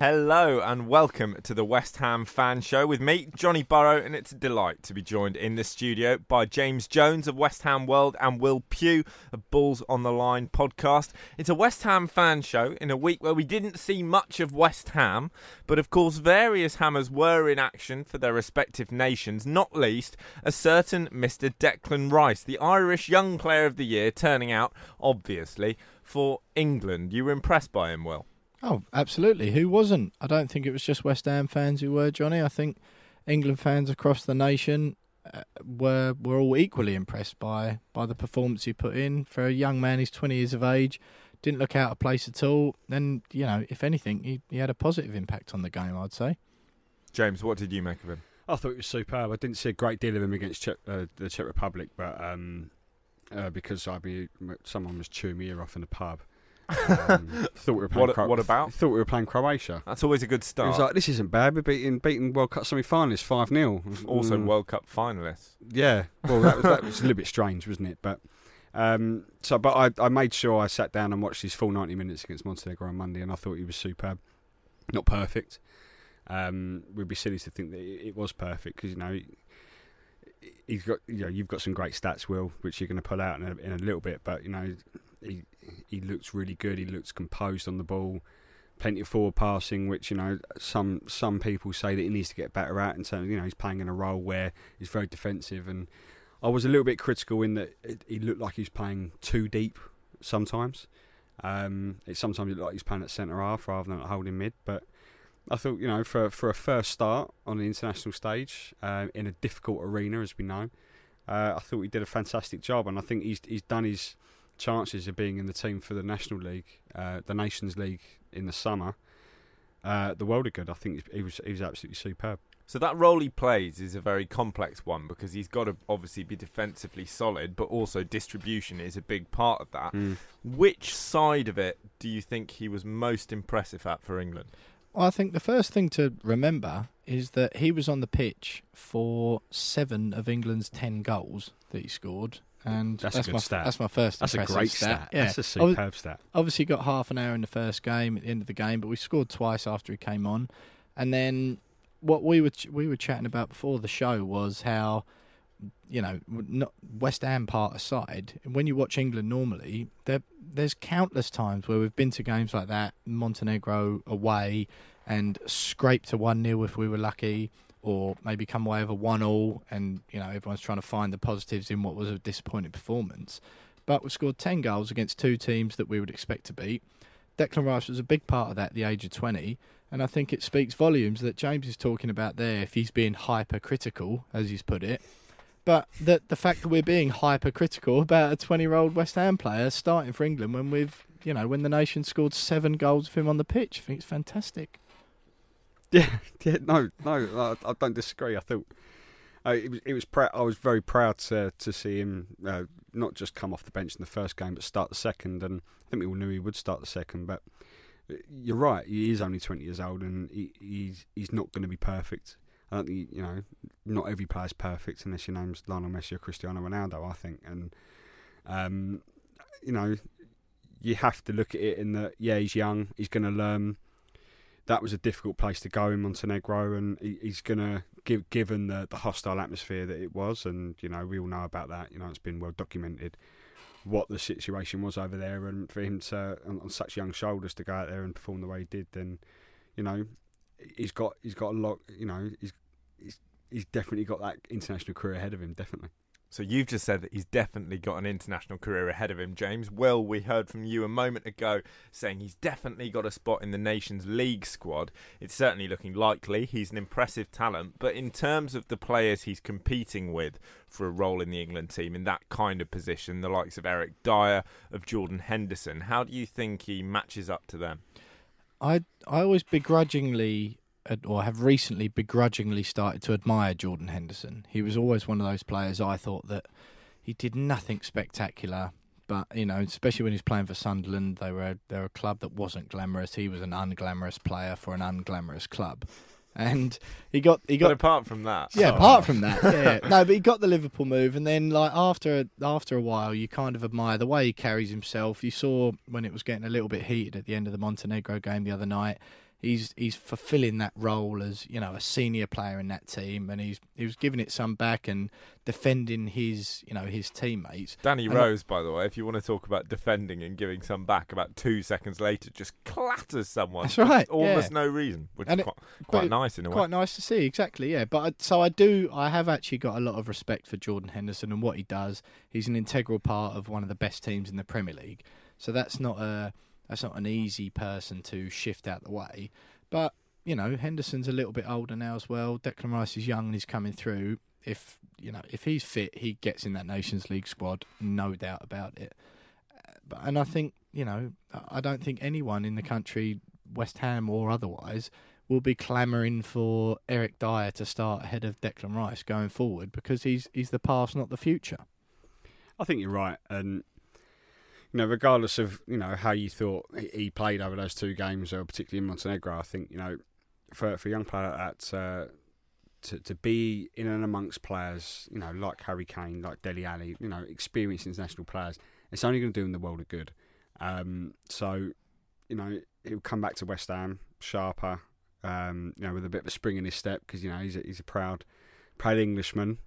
Hello and welcome to the West Ham Fan Show with me, Johnny Burrow, and it's a delight to be joined in the studio by James Jones of West Ham World and Will Pugh of Bulls on the Line podcast. It's a West Ham fan show in a week where we didn't see much of West Ham, but of course various Hammers were in action for their respective nations, not least a certain Mr. Declan Rice, the Irish Young Player of the Year, turning out, obviously, for England. You were impressed by him, Will? Oh, absolutely. Who wasn't? I don't think it was just West Ham fans who were, Johnny. I think England fans across the nation uh, were were all equally impressed by by the performance he put in. For a young man, he's 20 years of age, didn't look out of place at all. And, you know, if anything, he, he had a positive impact on the game, I'd say. James, what did you make of him? I thought it was superb. I didn't see a great deal of him against Czech, uh, the Czech Republic, but um, uh, because I'd be someone was chewing my ear off in the pub. Um, thought we were playing What- Cro- what about? Thought we were playing Croatia. That's always a good It start. was like this isn't bad. We're beating beating World Cup semi-finalists five 0 also World Cup finalists. Yeah, well that was, that was a little bit strange, wasn't it? But um, so, but I, I made sure I sat down and watched his full ninety minutes against Montenegro on Monday, and I thought he was superb. Not perfect. Um, we'd be silly to think that it, it was perfect because you know he, he's got you know you've got some great stats, Will, which you're going to pull out in a, in a little bit. But you know he he looks really good. He looks composed on the ball. Plenty of forward passing, which you know some some people say that he needs to get better at. And so you know he's playing in a role where he's very defensive. And I was a little bit critical in that it, he looked like he's playing too deep sometimes. Um, it sometimes looked like he's playing at centre half rather than holding mid. But I thought you know for for a first start on the international stage uh, in a difficult arena, as we know, uh, I thought he did a fantastic job. And I think he's he's done his chances of being in the team for the National League, uh, the Nations League in the summer, uh, the world of good. I think he was he was absolutely superb. So that role he plays is a very complex one because he's got to obviously be defensively solid, but also distribution is a big part of that. Which side of it do you think he was most impressive at for England? Well, I think the first thing to remember is that he was on the pitch for seven of England's ten goals that he scored. And That's a good my, stat. That's my first. That's a great stat. Yeah. That's a Obvi- superb stat. Obviously, got half an hour in the first game at the end of the game, but we scored twice after he came on. And then what we were ch- we were chatting about before the show was how you know not West Ham part aside, when you watch England normally, there there's countless times where we've been to games like that, Montenegro away, and scraped to one 0 if we were lucky, or maybe come away with a one all, and you know everyone's trying to find the positives in what was a disappointing performance. But we scored ten goals against two teams that we would expect to beat. Declan Rice was a big part of that at the age of 20. And I think it speaks volumes that James is talking about there, if he's being hypercritical, as he's put it. But that the fact that we're being hypercritical about a 20 year old West Ham player starting for England when we've you know, when the nation scored seven goals for him on the pitch. I think it's fantastic. Yeah, yeah, no, no, I, I don't disagree. I thought uh, it was, it was. Pr- I was very proud to to see him uh, not just come off the bench in the first game, but start the second. And I think we all knew he would start the second. But uh, you're right, he is only 20 years old, and he, he's he's not going to be perfect. I don't think you know, not every player's perfect unless your name's Lionel Messi or Cristiano Ronaldo. I think, and um, you know, you have to look at it in that yeah, he's young, he's going to learn that was a difficult place to go in Montenegro, and he, he's going to give given the, the hostile atmosphere that it was, and you know we all know about that. You know it's been well documented what the situation was over there, and for him to on, on such young shoulders to go out there and perform the way he did, then you know he's got he's got a lot. You know he's he's he's definitely got that international career ahead of him. Definitely. So you've just said that he's definitely got an international career ahead of him, James. Well, we heard from you a moment ago saying he's definitely got a spot in the Nations League squad. It's certainly looking likely. He's an impressive talent, but in terms of the players he's competing with for a role in the England team in that kind of position, the likes of Eric Dier, of Jordan Henderson, how do you think he matches up to them? I I always begrudgingly or have recently begrudgingly started to admire Jordan Henderson. He was always one of those players I thought that he did nothing spectacular, but you know, especially when he was playing for Sunderland, they were they were a club that wasn't glamorous. He was an unglamorous player for an unglamorous club. And he got he got. But apart from that, yeah. Oh. Apart from that, yeah, no. But he got the Liverpool move, and then like after after a while, you kind of admire the way he carries himself. You saw when it was getting a little bit heated at the end of the Montenegro game the other night he's he's fulfilling that role as you know a senior player in that team, and he's he was giving it some back and defending his you know his teammates. Danny and Rose, by the way, if you want to talk about defending and giving some back, about two seconds later, just clatters someone. That's right, almost yeah. no reason, which and is it, quite, quite nice in a quite way. Quite nice to see, exactly. Yeah, but I, so I do. I have actually got a lot of respect for Jordan Henderson and what he does. He's an integral part of one of the best teams in the Premier League. So that's not a that's not an easy person to shift out the way. But you know, Henderson's a little bit older now as well. Declan Rice is young and he's coming through. If you know, if he's fit, he gets in that Nations League squad, no doubt about it. But and I think you know, I don't think anyone in the country, West Ham or otherwise, will be clamouring for Eric Dier to start ahead of Declan Rice going forward because he's he's the past, not the future. I think you're right, and you know, regardless of you know how you thought he played over those two games, or particularly in Montenegro, I think you know for for a young player like that uh, to to be in and amongst players, you know, like Harry Kane, like Dele Alli, you know, experienced international players, it's only going to do him the world of good. Um, so, you know, he'll come back to West Ham sharper, um, you know, with a bit of a spring in his step because you know he's a, he's a proud proud Englishman.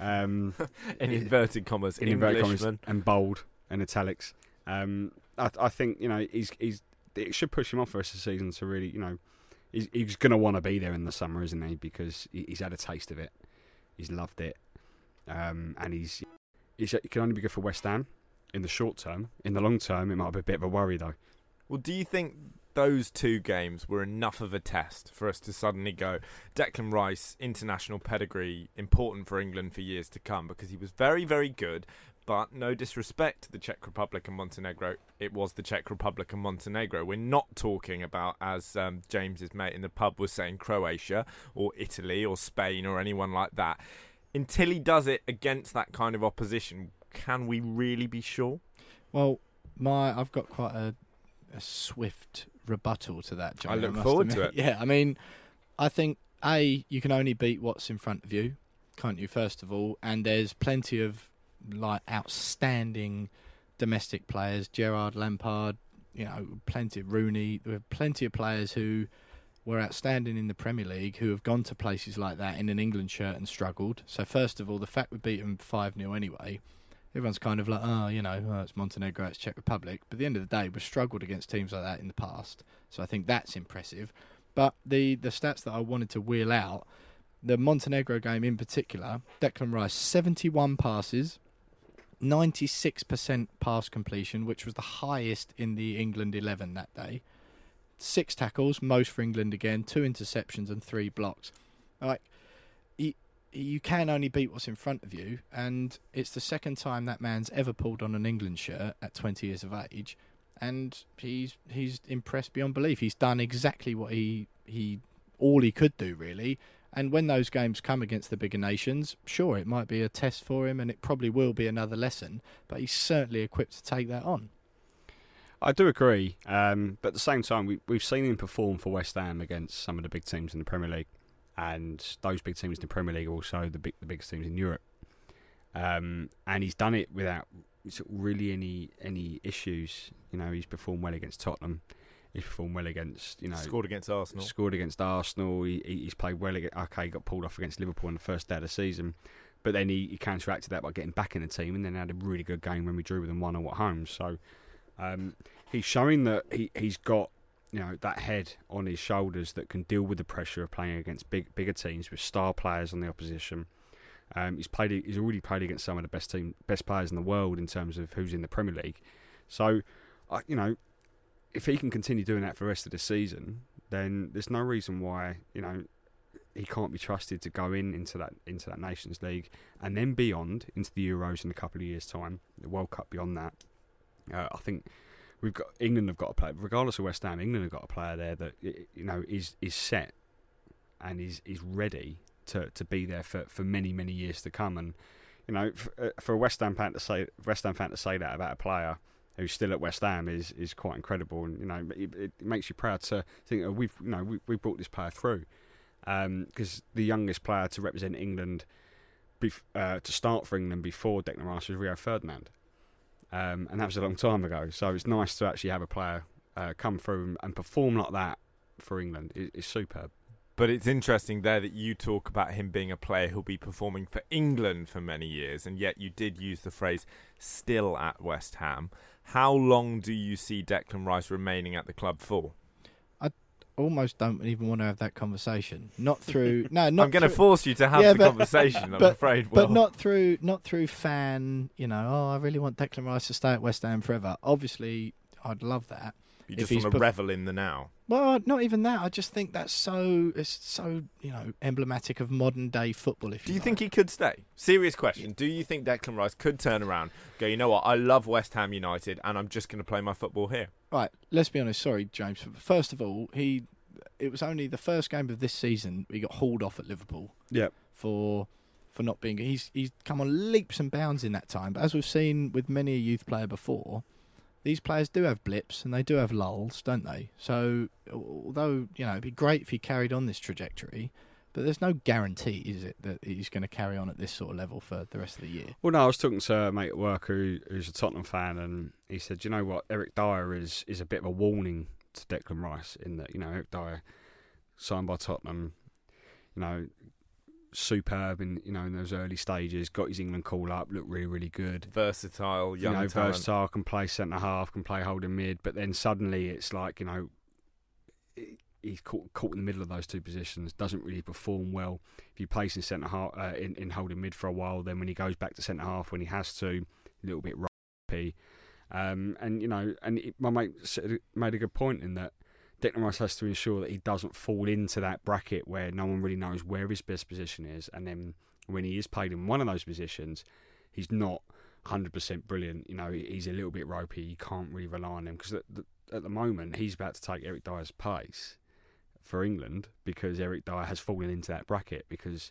Um, in inverted commas, in inverted commas, and bold and italics. Um, I, I, think you know he's he's it should push him off for the season to really you know he's, he's going to want to be there in the summer, isn't he? Because he's had a taste of it. He's loved it, um, and he's, he's it can only be good for West Ham in the short term. In the long term, it might be a bit of a worry though. Well, do you think those two games were enough of a test for us to suddenly go Declan Rice international pedigree important for England for years to come because he was very very good but no disrespect to the Czech Republic and Montenegro, it was the Czech Republic and Montenegro. We're not talking about, as um, James's mate in the pub was saying, Croatia or Italy or Spain or anyone like that. Until he does it against that kind of opposition, can we really be sure? Well, my I've got quite a, a swift rebuttal to that. John, I look I forward admit. to it. Yeah, I mean, I think a you can only beat what's in front of you, can't you? First of all, and there's plenty of like outstanding domestic players, Gerrard Lampard, you know, plenty of Rooney. There are plenty of players who were outstanding in the Premier League who have gone to places like that in an England shirt and struggled. So first of all, the fact we beat them five 0 anyway, everyone's kind of like, oh, you know, oh, it's Montenegro, it's Czech Republic. But at the end of the day, we've struggled against teams like that in the past. So I think that's impressive. But the the stats that I wanted to wheel out, the Montenegro game in particular, Declan Rice, 71 passes, 96% pass completion, which was the highest in the England 11 that day. Six tackles, most for England again, two interceptions and three blocks. Like, you, you can only beat what's in front of you, and it's the second time that man's ever pulled on an England shirt at 20 years of age. and he's he's impressed beyond belief. He's done exactly what he he all he could do really. And when those games come against the bigger nations, sure, it might be a test for him, and it probably will be another lesson. But he's certainly equipped to take that on. I do agree, um, but at the same time, we, we've seen him perform for West Ham against some of the big teams in the Premier League, and those big teams in the Premier League are also the big the biggest teams in Europe. Um, and he's done it without really any any issues. You know, he's performed well against Tottenham. He's performed well against you know scored against Arsenal. Scored against Arsenal. He, he's played well. Against, okay, he got pulled off against Liverpool in the first day of the season, but then he, he counteracted that by getting back in the team, and then had a really good game when we drew with them one 0 at home. So um, he's showing that he he's got you know that head on his shoulders that can deal with the pressure of playing against big bigger teams with star players on the opposition. Um, he's played. He's already played against some of the best team, best players in the world in terms of who's in the Premier League. So, uh, you know, if he can continue doing that for the rest of the season, then there's no reason why you know he can't be trusted to go in into that into that Nations League and then beyond into the Euros in a couple of years' time, the World Cup beyond that. Uh, I think we've got England have got a player, regardless of West Ham. England have got a player there that you know is is set and is is ready to, to be there for, for many many years to come. And you know, for, uh, for a West Ham fan to say West Ham fan to say that about a player who's still at West Ham is is quite incredible. And you know, it, it makes you proud to think oh, we've you know we we brought this player through because um, the youngest player to represent England. Bef- uh, to start for England before Declan Rice was Rio Ferdinand, um, and that was a long time ago. So it's nice to actually have a player uh, come through and perform like that for England. It, it's superb. But it's interesting there that you talk about him being a player who'll be performing for England for many years, and yet you did use the phrase still at West Ham. How long do you see Declan Rice remaining at the club for? I almost don't even want to have that conversation. Not through no, not. I'm going to force you to have yeah, the but, conversation. I'm afraid, but not through not through fan. You know, oh, I really want Declan Rice to stay at West Ham forever. Obviously, I'd love that. You just want to revel in the now. Well, not even that. I just think that's so it's so you know emblematic of modern day football. If do you, you like. think he could stay? Serious question. Do you think Declan Rice could turn around, go? You know what? I love West Ham United, and I'm just going to play my football here. Right. Let's be honest. Sorry, James. First of all, he it was only the first game of this season he got hauled off at Liverpool. Yeah. For for not being he's he's come on leaps and bounds in that time. But as we've seen with many a youth player before, these players do have blips and they do have lulls, don't they? So, although you know it'd be great if he carried on this trajectory, but there's no guarantee, is it, that he's going to carry on at this sort of level for the rest of the year? Well, no, I was talking to a mate at work who, who's a Tottenham fan, and he said, "You know what? Eric Dier is is a bit of a warning to Declan Rice in that you know Eric Dier signed by Tottenham, you know, superb in you know in those early stages. Got his England call up, looked really really good. Versatile, young, you know, talent. versatile, can play centre half, can play holding mid. But then suddenly it's like you know he's caught, caught in the middle of those two positions. Doesn't really perform well. If you place in centre half uh, in in holding mid for a while, then when he goes back to centre half when he has to, a little bit ropey. Um, and you know, and it, my mate made a good point in that Declan Rice has to ensure that he doesn't fall into that bracket where no one really knows where his best position is, and then when he is played in one of those positions, he's not 100% brilliant. You know, he's a little bit ropey. You can't really rely on him because at the, at the moment he's about to take Eric Dier's place for England because Eric Dier has fallen into that bracket because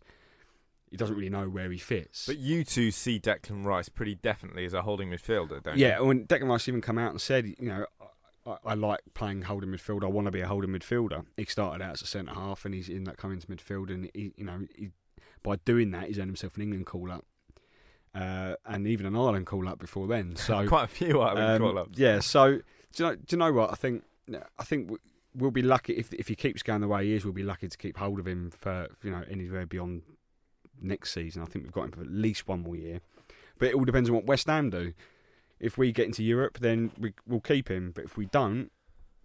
he doesn't really know where he fits. But you two see Declan Rice pretty definitely as a holding midfielder, don't yeah, you? Yeah, when Declan Rice even come out and said, you know, I, I, like playing holding midfield. I want to be a holding midfielder. He started out as a centre half, and he's in that coming to midfield, and he, you know, he, by doing that, he's earned himself an England call up. Uh, and even an Ireland call up before then. So quite a few Ireland um, call ups. Yeah. So do you know? Do you know what I think? I think we'll be lucky if if he keeps going the way he is. We'll be lucky to keep hold of him for you know anywhere beyond next season. I think we've got him for at least one more year. But it all depends on what West Ham do. If we get into Europe, then we, we'll keep him. But if we don't,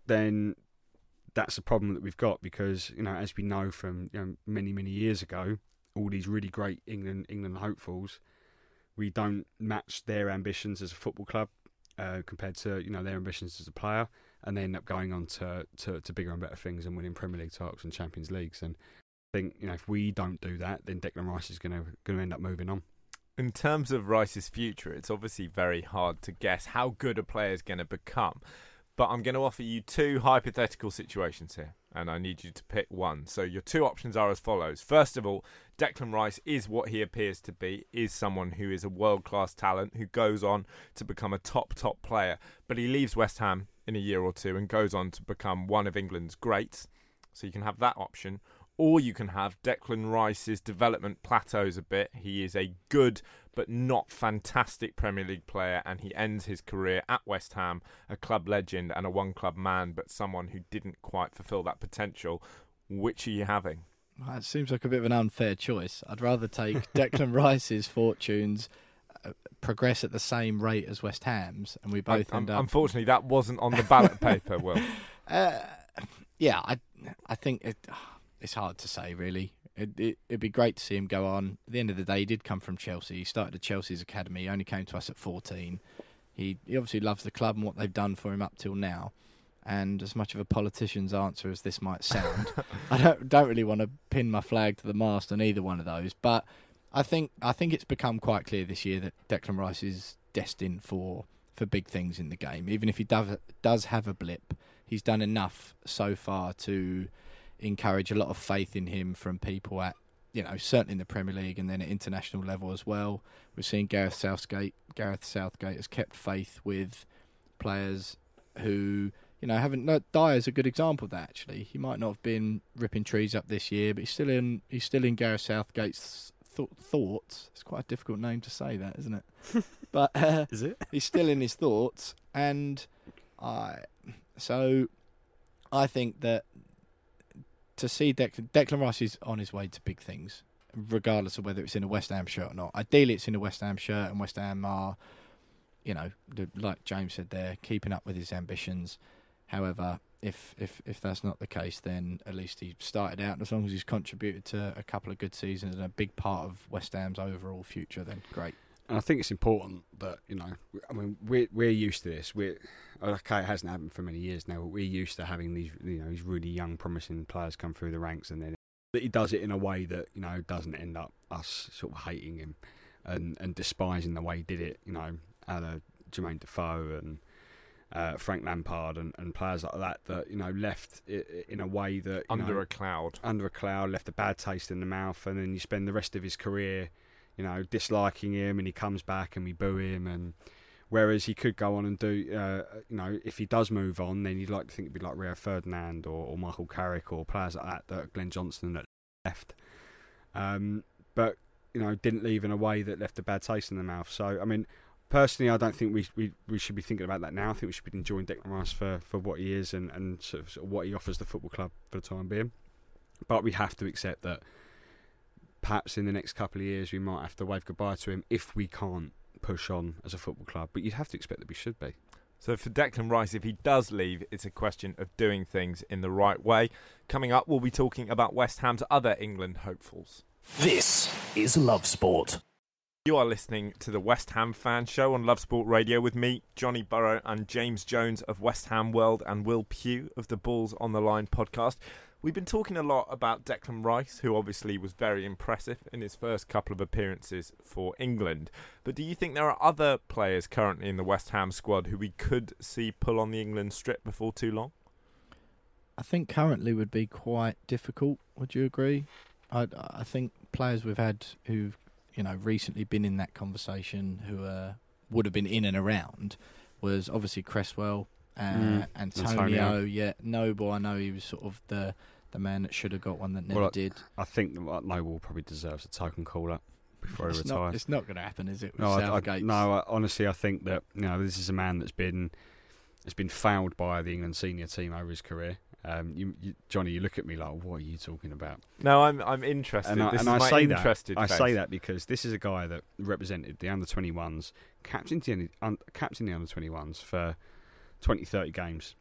then that's a problem that we've got because you know, as we know from you know, many many years ago, all these really great England England hopefuls, we don't match their ambitions as a football club uh, compared to you know their ambitions as a player, and they end up going on to, to, to bigger and better things and winning Premier League titles and Champions Leagues. And I think you know if we don't do that, then Declan Rice is going to going to end up moving on in terms of Rice's future, it's obviously very hard to guess how good a player is going to become. but I'm going to offer you two hypothetical situations here, and I need you to pick one. So your two options are as follows. First of all, Declan Rice is what he appears to be, is someone who is a world class talent who goes on to become a top, top player, but he leaves West Ham in a year or two and goes on to become one of England's greats. So you can have that option. Or you can have Declan Rice's development plateaus a bit. He is a good but not fantastic Premier League player, and he ends his career at West Ham, a club legend and a one club man, but someone who didn't quite fulfil that potential. Which are you having? Well, it seems like a bit of an unfair choice. I'd rather take Declan Rice's fortunes uh, progress at the same rate as West Ham's, and we both Um, end up. Unfortunately, that wasn't on the ballot paper, Will. Uh, yeah, I I think it, it's hard to say really. It, it it'd be great to see him go on. At the end of the day, he did come from Chelsea. He started at Chelsea's academy. He only came to us at fourteen. He he obviously loves the club and what they've done for him up till now. And as much of a politician's answer as this might sound, I don't don't really want to pin my flag to the mast on either one of those. But I think I think it's become quite clear this year that Declan Rice is destined for for big things in the game. Even if he does does have a blip, he's done enough so far to encourage a lot of faith in him from people at you know certainly in the Premier League and then at international level as well. We've seen Gareth Southgate. Gareth Southgate has kept faith with players who you know haven't. No, Dier's a good example of that. Actually, he might not have been ripping trees up this year, but he's still in. He's still in Gareth Southgate's th- thoughts. It's quite a difficult name to say, that isn't it? but uh, Is it? he's still in his thoughts, and I so I think that to see Declan, Declan Rice is on his way to big things, regardless of whether it's in a West Ham shirt or not. Ideally, it's in a West Ham shirt, and West Ham are, you know, like James said, there keeping up with his ambitions. However, if if if that's not the case, then at least he started out. and As long as he's contributed to a couple of good seasons and a big part of West Ham's overall future, then great. And I think it's important that you know. I mean, we're we're used to this. We're okay. It hasn't happened for many years now. But we're used to having these you know these really young, promising players come through the ranks, and then that he does it in a way that you know doesn't end up us sort of hating him and and despising the way he did it. You know, out of Jermaine Defoe and uh, Frank Lampard and, and players like that that you know left in a way that Under know, a cloud. under a cloud, left a bad taste in the mouth, and then you spend the rest of his career, you know, disliking him, and he comes back and we boo him, and whereas he could go on and do, uh, you know, if he does move on, then you'd like to think it'd be like Rio Ferdinand or, or Michael Carrick or players like that, that Glenn Johnson that left, um, but you know, didn't leave in a way that left a bad taste in the mouth. So, I mean. Personally, I don't think we, we we should be thinking about that now. I think we should be enjoying Declan Rice for, for what he is and, and sort of, sort of what he offers the football club for the time being. But we have to accept that perhaps in the next couple of years we might have to wave goodbye to him if we can't push on as a football club. But you'd have to expect that we should be. So for Declan Rice, if he does leave, it's a question of doing things in the right way. Coming up, we'll be talking about West Ham's other England hopefuls. This is Love Sport. You are listening to the West Ham Fan Show on Love Sport Radio with me, Johnny Burrow, and James Jones of West Ham World, and Will Pugh of the Balls on the Line podcast. We've been talking a lot about Declan Rice, who obviously was very impressive in his first couple of appearances for England. But do you think there are other players currently in the West Ham squad who we could see pull on the England strip before too long? I think currently would be quite difficult. Would you agree? I I think players we've had who've you know recently been in that conversation who uh, would have been in and around was obviously Cresswell, uh, Mm, Antonio. Antonio. Yeah, Noble. I know he was sort of the the man that should have got one that never Well, I- did. I think that Noble probably deserves a token call up before he It's not, retires. it's not going to happen, is it? With No, I, I, no. I, honestly, I think that you know this is a man that's been has been failed by the England senior team over his career. Um, you, you, Johnny, you look at me like, what are you talking about? No, I'm I'm interested. And I, this and is I my say interested that I face. say that because this is a guy that represented the under 21s, captained the un, captained the under 21s for 20, 30 games,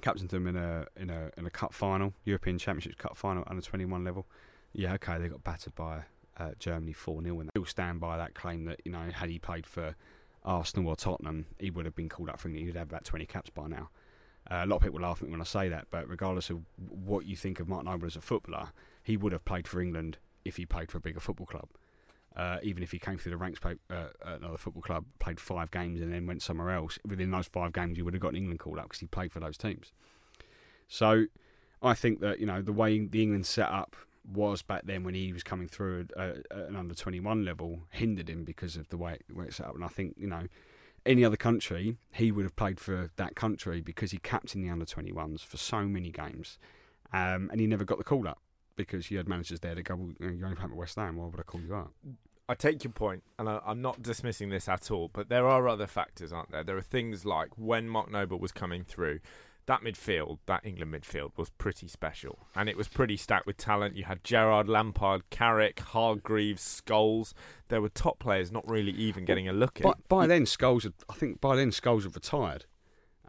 captained them in a in a in a cup final, European Championships cup final under 21 level. Yeah, okay, they got battered by uh, Germany 4 0 and they still stand by that claim that you know had he played for Arsenal or Tottenham, he would have been called up for England. He'd have about 20 caps by now. Uh, a lot of people laugh at me when I say that, but regardless of what you think of Martin Noble as a footballer, he would have played for England if he played for a bigger football club. Uh, even if he came through the ranks, played, uh, at another football club, played five games, and then went somewhere else. Within those five games, he would have got an England call up because he played for those teams. So, I think that you know the way the England set up was back then when he was coming through at, at an under twenty one level hindered him because of the way it, way it's set up. And I think you know any other country, he would have played for that country because he captained the under 21s for so many games, um, and he never got the call up because you had managers there that go, well, you only play at West Ham, why would I call you up? I take your point, and I, I'm not dismissing this at all, but there are other factors, aren't there? There are things like when Mark Noble was coming through, that midfield, that England midfield, was pretty special, and it was pretty stacked with talent. You had Gerrard, Lampard, Carrick, Hargreaves, Scholes. There were top players not really even getting a look By, at. by then, Scholes, had, I think by then Scholes had retired,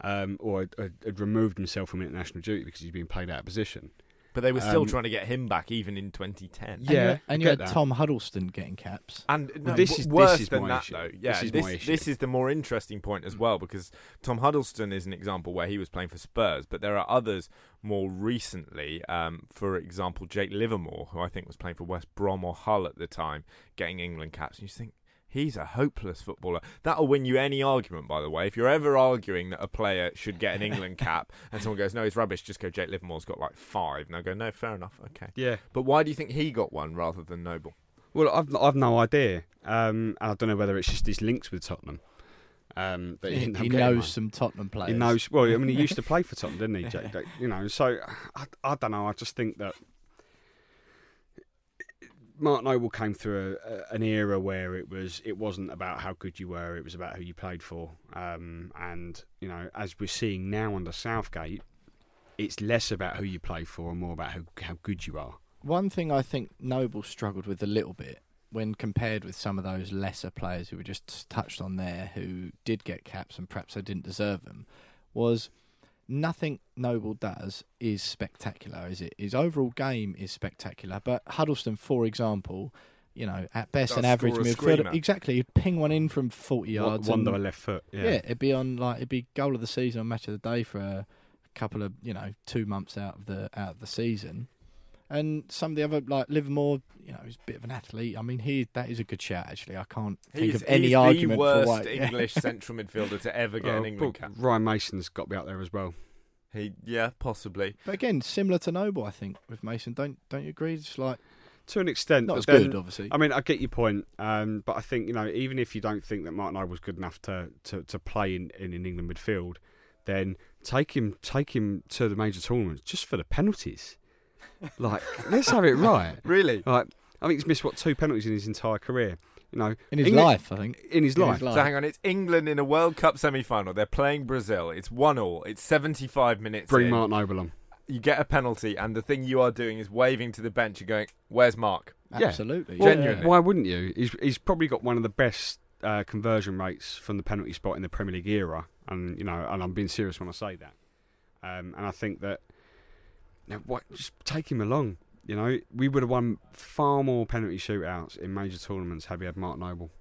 um, or had, had, removed himself from international duty because he'd been played out of position. But they were still Um, trying to get him back, even in 2010. And Yeah, you and you had that. Tom Huddlestone getting caps. And no, this w- is- this worse is than my that, issue. though. Yeah, This is this, my issue. this is the more interesting point as well because Tom Huddlestone is an example where he was playing for Spurs, but there are others more recently. Um, for example, Jake Livermore, who I think was playing for West Brom or Hull at the time, getting England caps. And you think he's a hopeless footballer. That'll win you any argument, by the way. If you're ever arguing that a player should get an England cap, and someone goes, "No, he's rubbish," just go, "Jake Livermore's got like five. and I go, "No, fair enough, okay." Yeah. But why do you think he got one rather than Noble? Well, I've I've no idea. Um, and I don't know whether it's just his links with Tottenham. Um, that he, He, ended up he getting knows one. some Tottenham players. He knows. Well, I mean, he used to play for Tottenham, didn't he? Jake, Jack- you know, so I, I don't know. I just think that Mark Noble came through a, a, an era where it was it wasn't about how good you were; it was about who you played for. Um, and you know, as we're seeing now under Southgate, it's less about who you play for and more about how how good you are. One thing I think Noble struggled with a little bit when compared with some of those lesser players who were just touched on there who did get caps and perhaps they didn't deserve them was nothing Noble does is spectacular, is it? His overall game is spectacular, but Huddlestone, for example, you know, at best Does an average score a midfielder, exactly, he'd ping one in from forty yards. One and- on left foot. yeah. Yeah. it'd be on like it'd be goal of the season or match of the day for a couple of you know two months out of the out of the season. And some of the other like Livermore, you know, he's a bit of an athlete. I mean, he that is a good shout. Actually, I can't think He's, of any he's argument the worst for why. yeah. English central midfielder to ever get Well, an England cap. Ryan Mason's got to be out there as well. He, yeah, possibly. But again, similar to Noble, I think with Mason. Don't don't you agree? It's like To an extent, not as then- good, obviously. I mean, I get your point, um, but I think you know, even if you don't think that Martin was good enough to, to, to play in, in an England midfield, then take him take him to the major tournaments just for the penalties. Like, let's have it right. Really? Like, I think he's missed what two penalties in his entire career. You know, in his England- life, I think. In his In life. his life. So hang on, it's England in a World Cup semi-final. They're playing Brazil. It's one all. It's 75 minutes. Bring in. Martin Noble on. You get a penalty, and the thing you are doing is waving to the bench and going, "Where's Mark?" Yeah. Absolutely, Well, Genuinely. Why wouldn't you? He's he's probably got one of the best uh, conversion rates from the penalty spot in the Premier League era, and you know, and I'm being serious when I say that. Um, and I think that, know, what, just take him along. You know, we would have won far more penalty shootouts in major tournaments had we had Mark Noble.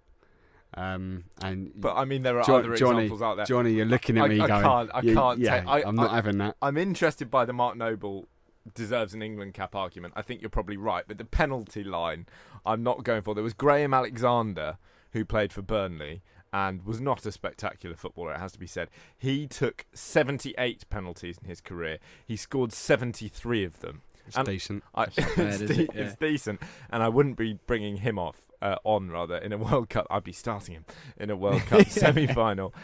Um, and But I mean, there are Jo- other Johnny, examples out there. Johnny, you're looking at I- me I going, can't- I can't Yeah, I- I'm not I- having that. I'm interested by the Mark Noble deserves an England cap argument. I think you're probably right, but the penalty line, I'm not going for. There was Graham Alexander who played for Burnley and was not a spectacular footballer. It has to be said. He took 78 penalties in his career. He scored 73 of them. It's and- decent. I, not bad, it's, de- it? Yeah. it's decent, and I wouldn't be bringing him off uh, on rather in a World Cup. I'd be starting him in a World Cup semi-final.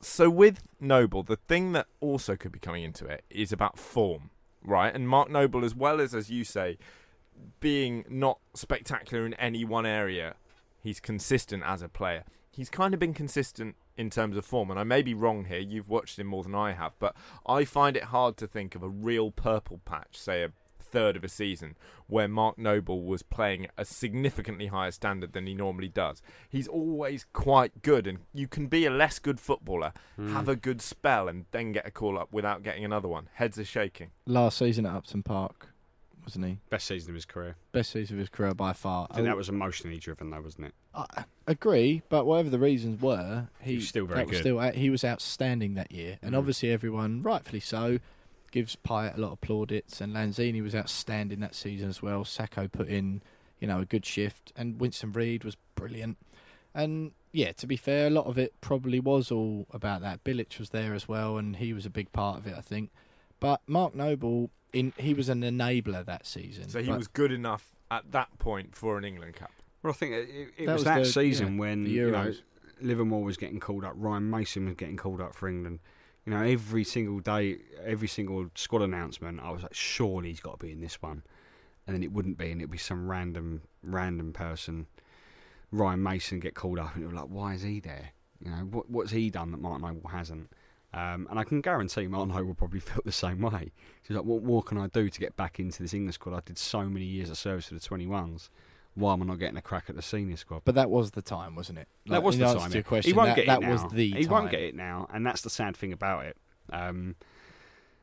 So with Noble, the thing that also could be coming into it is about form, right? And Mark Noble, as well as as you say, being not spectacular in any one area, he's consistent as a player. He's kind of been consistent in terms of form, and I may be wrong here. You've watched him more than I have, but I find it hard to think of a real purple patch, say a third of a season, where Mark Noble was playing a significantly higher standard than he normally does. He's always quite good, and you can be a less good footballer, hmm. have a good spell, and then get a call up without getting another one. Heads are shaking. Last season at Upton Park, wasn't he? Best season of his career. Best season of his career by far. I think that was emotionally driven, though, wasn't it? I agree, but whatever the reasons were, he He was still very that was good. Still, he was outstanding that year, and Mm. obviously everyone, rightfully so, gives Payet a lot of plaudits. And Lanzini was outstanding that season as well. Sakho put in, you know, a good shift. And Winston Reid was brilliant. And yeah, to be fair, a lot of it probably was all about that. Bilic was there as well, and he was a big part of it, I think. But Mark Noble, in he was an enabler that season. So he But was good enough at that point for an England cap. Well, I think it, it, it That was, was that the- season yeah, when you know Livermore was getting called up, Ryan Mason was getting called up for England. You know, every single day, every single squad announcement, I was like, surely he's got to be in this one, and then it wouldn't be, and it'd be some random, random person, Ryan Mason, get called up, and you're like, why is he there? You know, what what's he done that Mark Noble hasn't? Um, and I can guarantee Martin Noble probably feel the same way. He's like, what more can I do to get back into this England squad? I did so many years of service for the 21s. Why am I not getting a crack at the senior squad? But that was the time, wasn't it? that was the time. Your question, he won't that, get that it now. was the he time. won't get it now, and that's the sad thing about it. Um,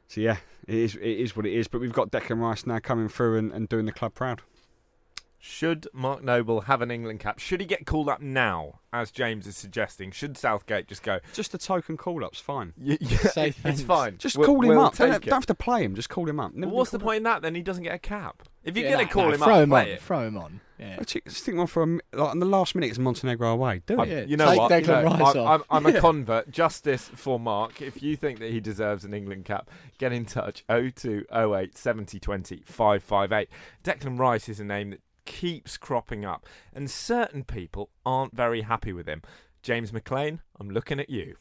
so yeah, it is. It is what it is. But we've got Declan Rice now coming through and, and doing the club proud. Should Mark Noble have an England cap? Should he get called up now, as James is suggesting? Should Southgate just go? Just a token call up's fine. "Y- yeah, Say it's thanks." fine. Just We'll- call him we'll up. Don't, take don't have to play him. Just call him up. Never Well, been what's the called point in that? Then he doesn't get a cap. If you're Yeah, going to nah, call nah, him throw up, him play on. it. Throw him on. Yeah. up. Just stick one for a, mi- like in the last minute. It's Montenegro away. Do I- it. Yeah, you know take what? You Declan know, Rice I'm, off. I'm, I'm a convert. Justice for Mark. If you think that he deserves an England cap, get in touch. 0208 70 20 558. Declan Rice is a name that keeps cropping up, and certain people aren't very happy with him. James McLean, I'm looking at you.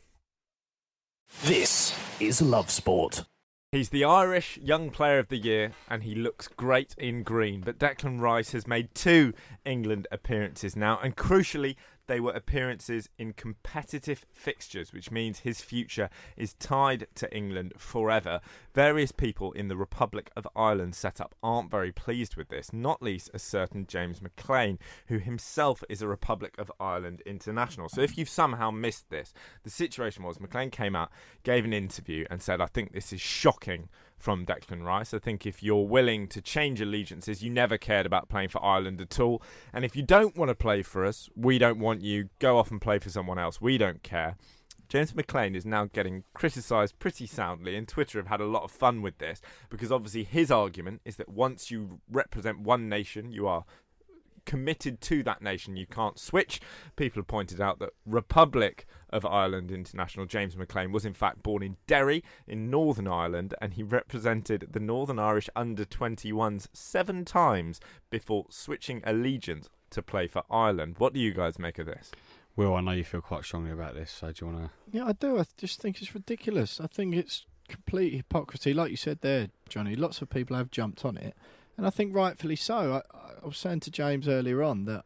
This is Love Sport. He's the Irish Young Player of the Year and he looks great in green. But Declan Rice has made two England appearances now, and crucially, they were appearances in competitive fixtures, which means his future is tied to England forever. Various people in the Republic of Ireland setup aren't very pleased with this, not least a certain James McLean, who himself is a Republic of Ireland international. So if you've somehow missed this, the situation was McLean came out, gave an interview, and said, I think this is shocking from Declan Rice. I think if you're willing to change allegiances, you never cared about playing for Ireland at all. And if you don't want to play for us, we don't want you. Go off and play for someone else. We don't care. James McLean is now getting criticised pretty soundly, and Twitter have had a lot of fun with this because obviously his argument is that once you represent one nation, you are committed to that nation. You can't switch. People have pointed out that Republic of Ireland international James McLean was in fact born in Derry in Northern Ireland and he represented the Northern Irish under 21s seven times before switching allegiance to play for Ireland. What do you guys make of this? Will, I know you feel quite strongly about this. So do you want to? Yeah, I do. I just think it's ridiculous. I think it's complete hypocrisy. Like you said there, Johnny, lots of people have jumped on it. And I think rightfully so. I, I was saying to James earlier on that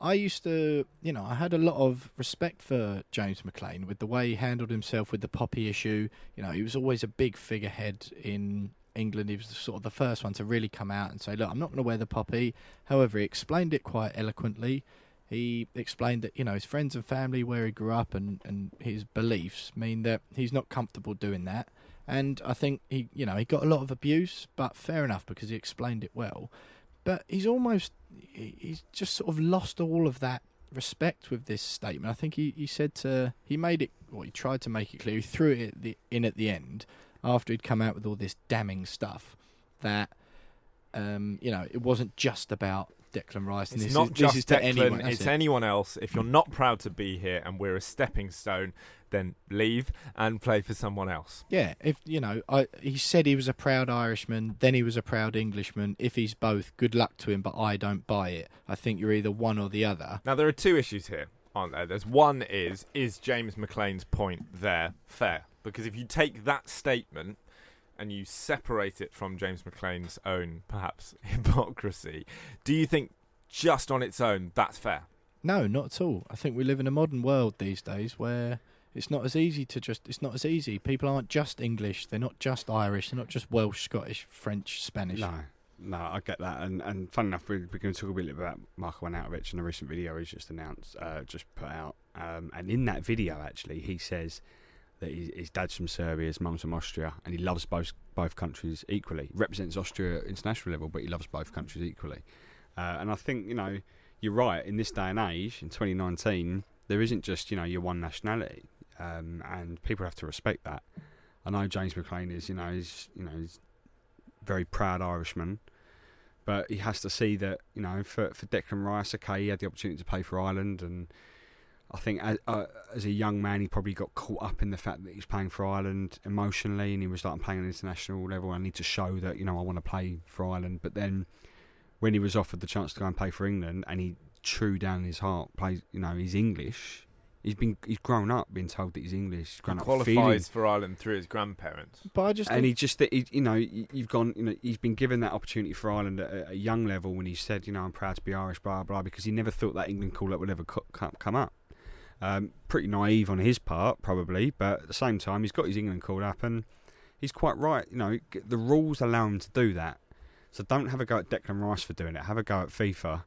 I used to, you know, I had a lot of respect for James McLean with the way he handled himself with the Poppy issue. You know, he was always a big figurehead in England. He was sort of the first one to really come out and say, look, I'm not going to wear the Poppy. However, he explained it quite eloquently. He explained that, you know, his friends and family, where he grew up, and, and his beliefs mean that he's not comfortable doing that. And I think he, you know, he got a lot of abuse, but fair enough because he explained it well. But he's almost, he's just sort of lost all of that respect with this statement. I think he, he said to, he made it, or he tried to make it clear, he threw it in at the end after he'd come out with all this damning stuff that, um, you know, it wasn't just about Declan Rice. And It's this not is, just this is to Declan, anyone. it's it. anyone else. If you're not proud to be here and we're a stepping stone, then leave and play for someone else. Yeah, if you know, I, he said he was a proud Irishman, then he was a proud Englishman. If he's both, good luck to him, but I don't buy it. I think you're either one or the other. Now there are two issues here, aren't there? There's one is is James McLean's point there fair? Because if you take that statement and you separate it from James McLean's own perhaps hypocrisy, do you think just on its own that's fair? No, not at all. I think we live in a modern world these days where it's not as easy to just. It's not as easy. People aren't just English. They're not just Irish. They're not just Welsh, Scottish, French, Spanish. No, no, I get that. And and fun enough, we're, we're going to talk a bit about Marko Arnautovic in a recent video he's just announced, uh, just put out. Um, and in that video, actually, he says that his, his dad's from Serbia, his mum's from Austria, and he loves both both countries equally. He Represents Austria at international level, but he loves both countries equally. Uh, and I think you know you're right. In this day and age, in 2019, there isn't just you know your one nationality, um, and people have to respect that. I know James McLean is you know he's you know he's very proud Irishman. but he has to see that you know for for Declan Rice, okay, he had the opportunity to play for Ireland, and I think as, uh, as a young man, he probably got caught up in the fact that he was playing for Ireland emotionally, and he was like, I'm playing on an international level. I need to show that you know I want to play for Ireland. But then when he was offered the chance to go and play for England, and he true down in his heart plays, you know, he's English. He's been he's grown up being told that he's English. He's grown He up qualifies feeling for Ireland through his grandparents. But I just and he just, he, you know, you- you've gone, you know, he's been given that opportunity for Ireland at a, a young level when he said, you know, I'm proud to be Irish, blah blah, because he never thought that England call up would ever co- co- come up. Um, pretty naive on his part, probably, but at the same time, he's got his England called up, and he's quite right. You know, the rules allow him to do that. So don't have a go at Declan Rice for doing it. Have a go at FIFA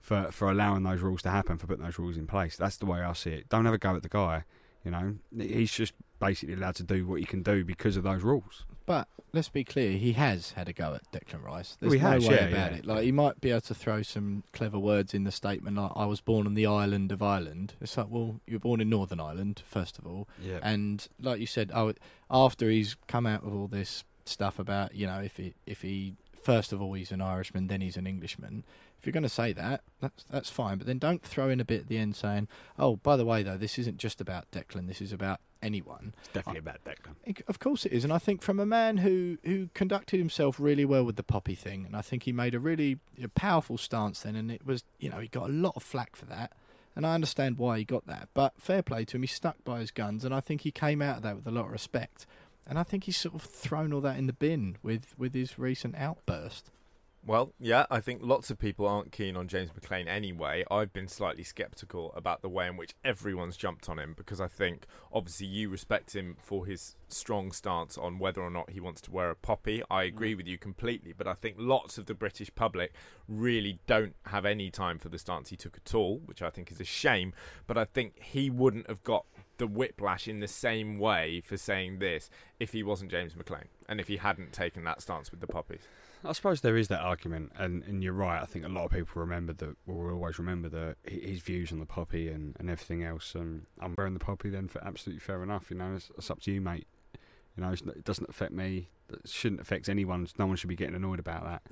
for for allowing those rules to happen, for putting those rules in place. That's the way I see it. Don't have a go at the guy. You know, he's just basically allowed to do what he can do because of those rules. But let's be clear, he has had a go at Declan Rice. There's he no has, way yeah, about yeah. it. Like he might be able to throw some clever words in the statement, like "I was born on the island of Ireland." It's like, well, you were born in Northern Ireland, first of all, Yeah. and like you said, oh, after he's come out with all this stuff about, you know, if he if he first of all he's an Irishman, then he's an Englishman. If you're going to say that, that's that's fine. But then don't throw in a bit at the end saying, "Oh, by the way, though, this isn't just about Declan. This is about anyone." It's definitely about Declan. It- Of course it is, and I think from a man who who conducted himself really well with the poppy thing, and I think he made a really a powerful stance then, and it was you know he got a lot of flack for that, and I understand why he got that, but fair play to him, he stuck by his guns, and I think he came out of that with a lot of respect, and I think he's sort of thrown all that in the bin with with his recent outburst. Well, yeah, I think lots of people aren't keen on James McClean anyway. I've been slightly sceptical about the way in which everyone's jumped on him because I think obviously you respect him for his strong stance on whether or not he wants to wear a poppy. I mm. agree with you completely, but I think lots of the British public really don't have any time for the stance he took at all, which I think is a shame. But I think he wouldn't have got the whiplash in the same way for saying this if he wasn't James McClean and if he hadn't taken that stance with the poppies. I suppose there is that argument, and, and you're right. I think a lot of people remember that will always remember the his views on the poppy and, and everything else. And I'm wearing the poppy, then for absolutely fair enough. You know, it's, it's up to you, mate. You know, it doesn't affect me. It shouldn't affect anyone. No one should be getting annoyed about that.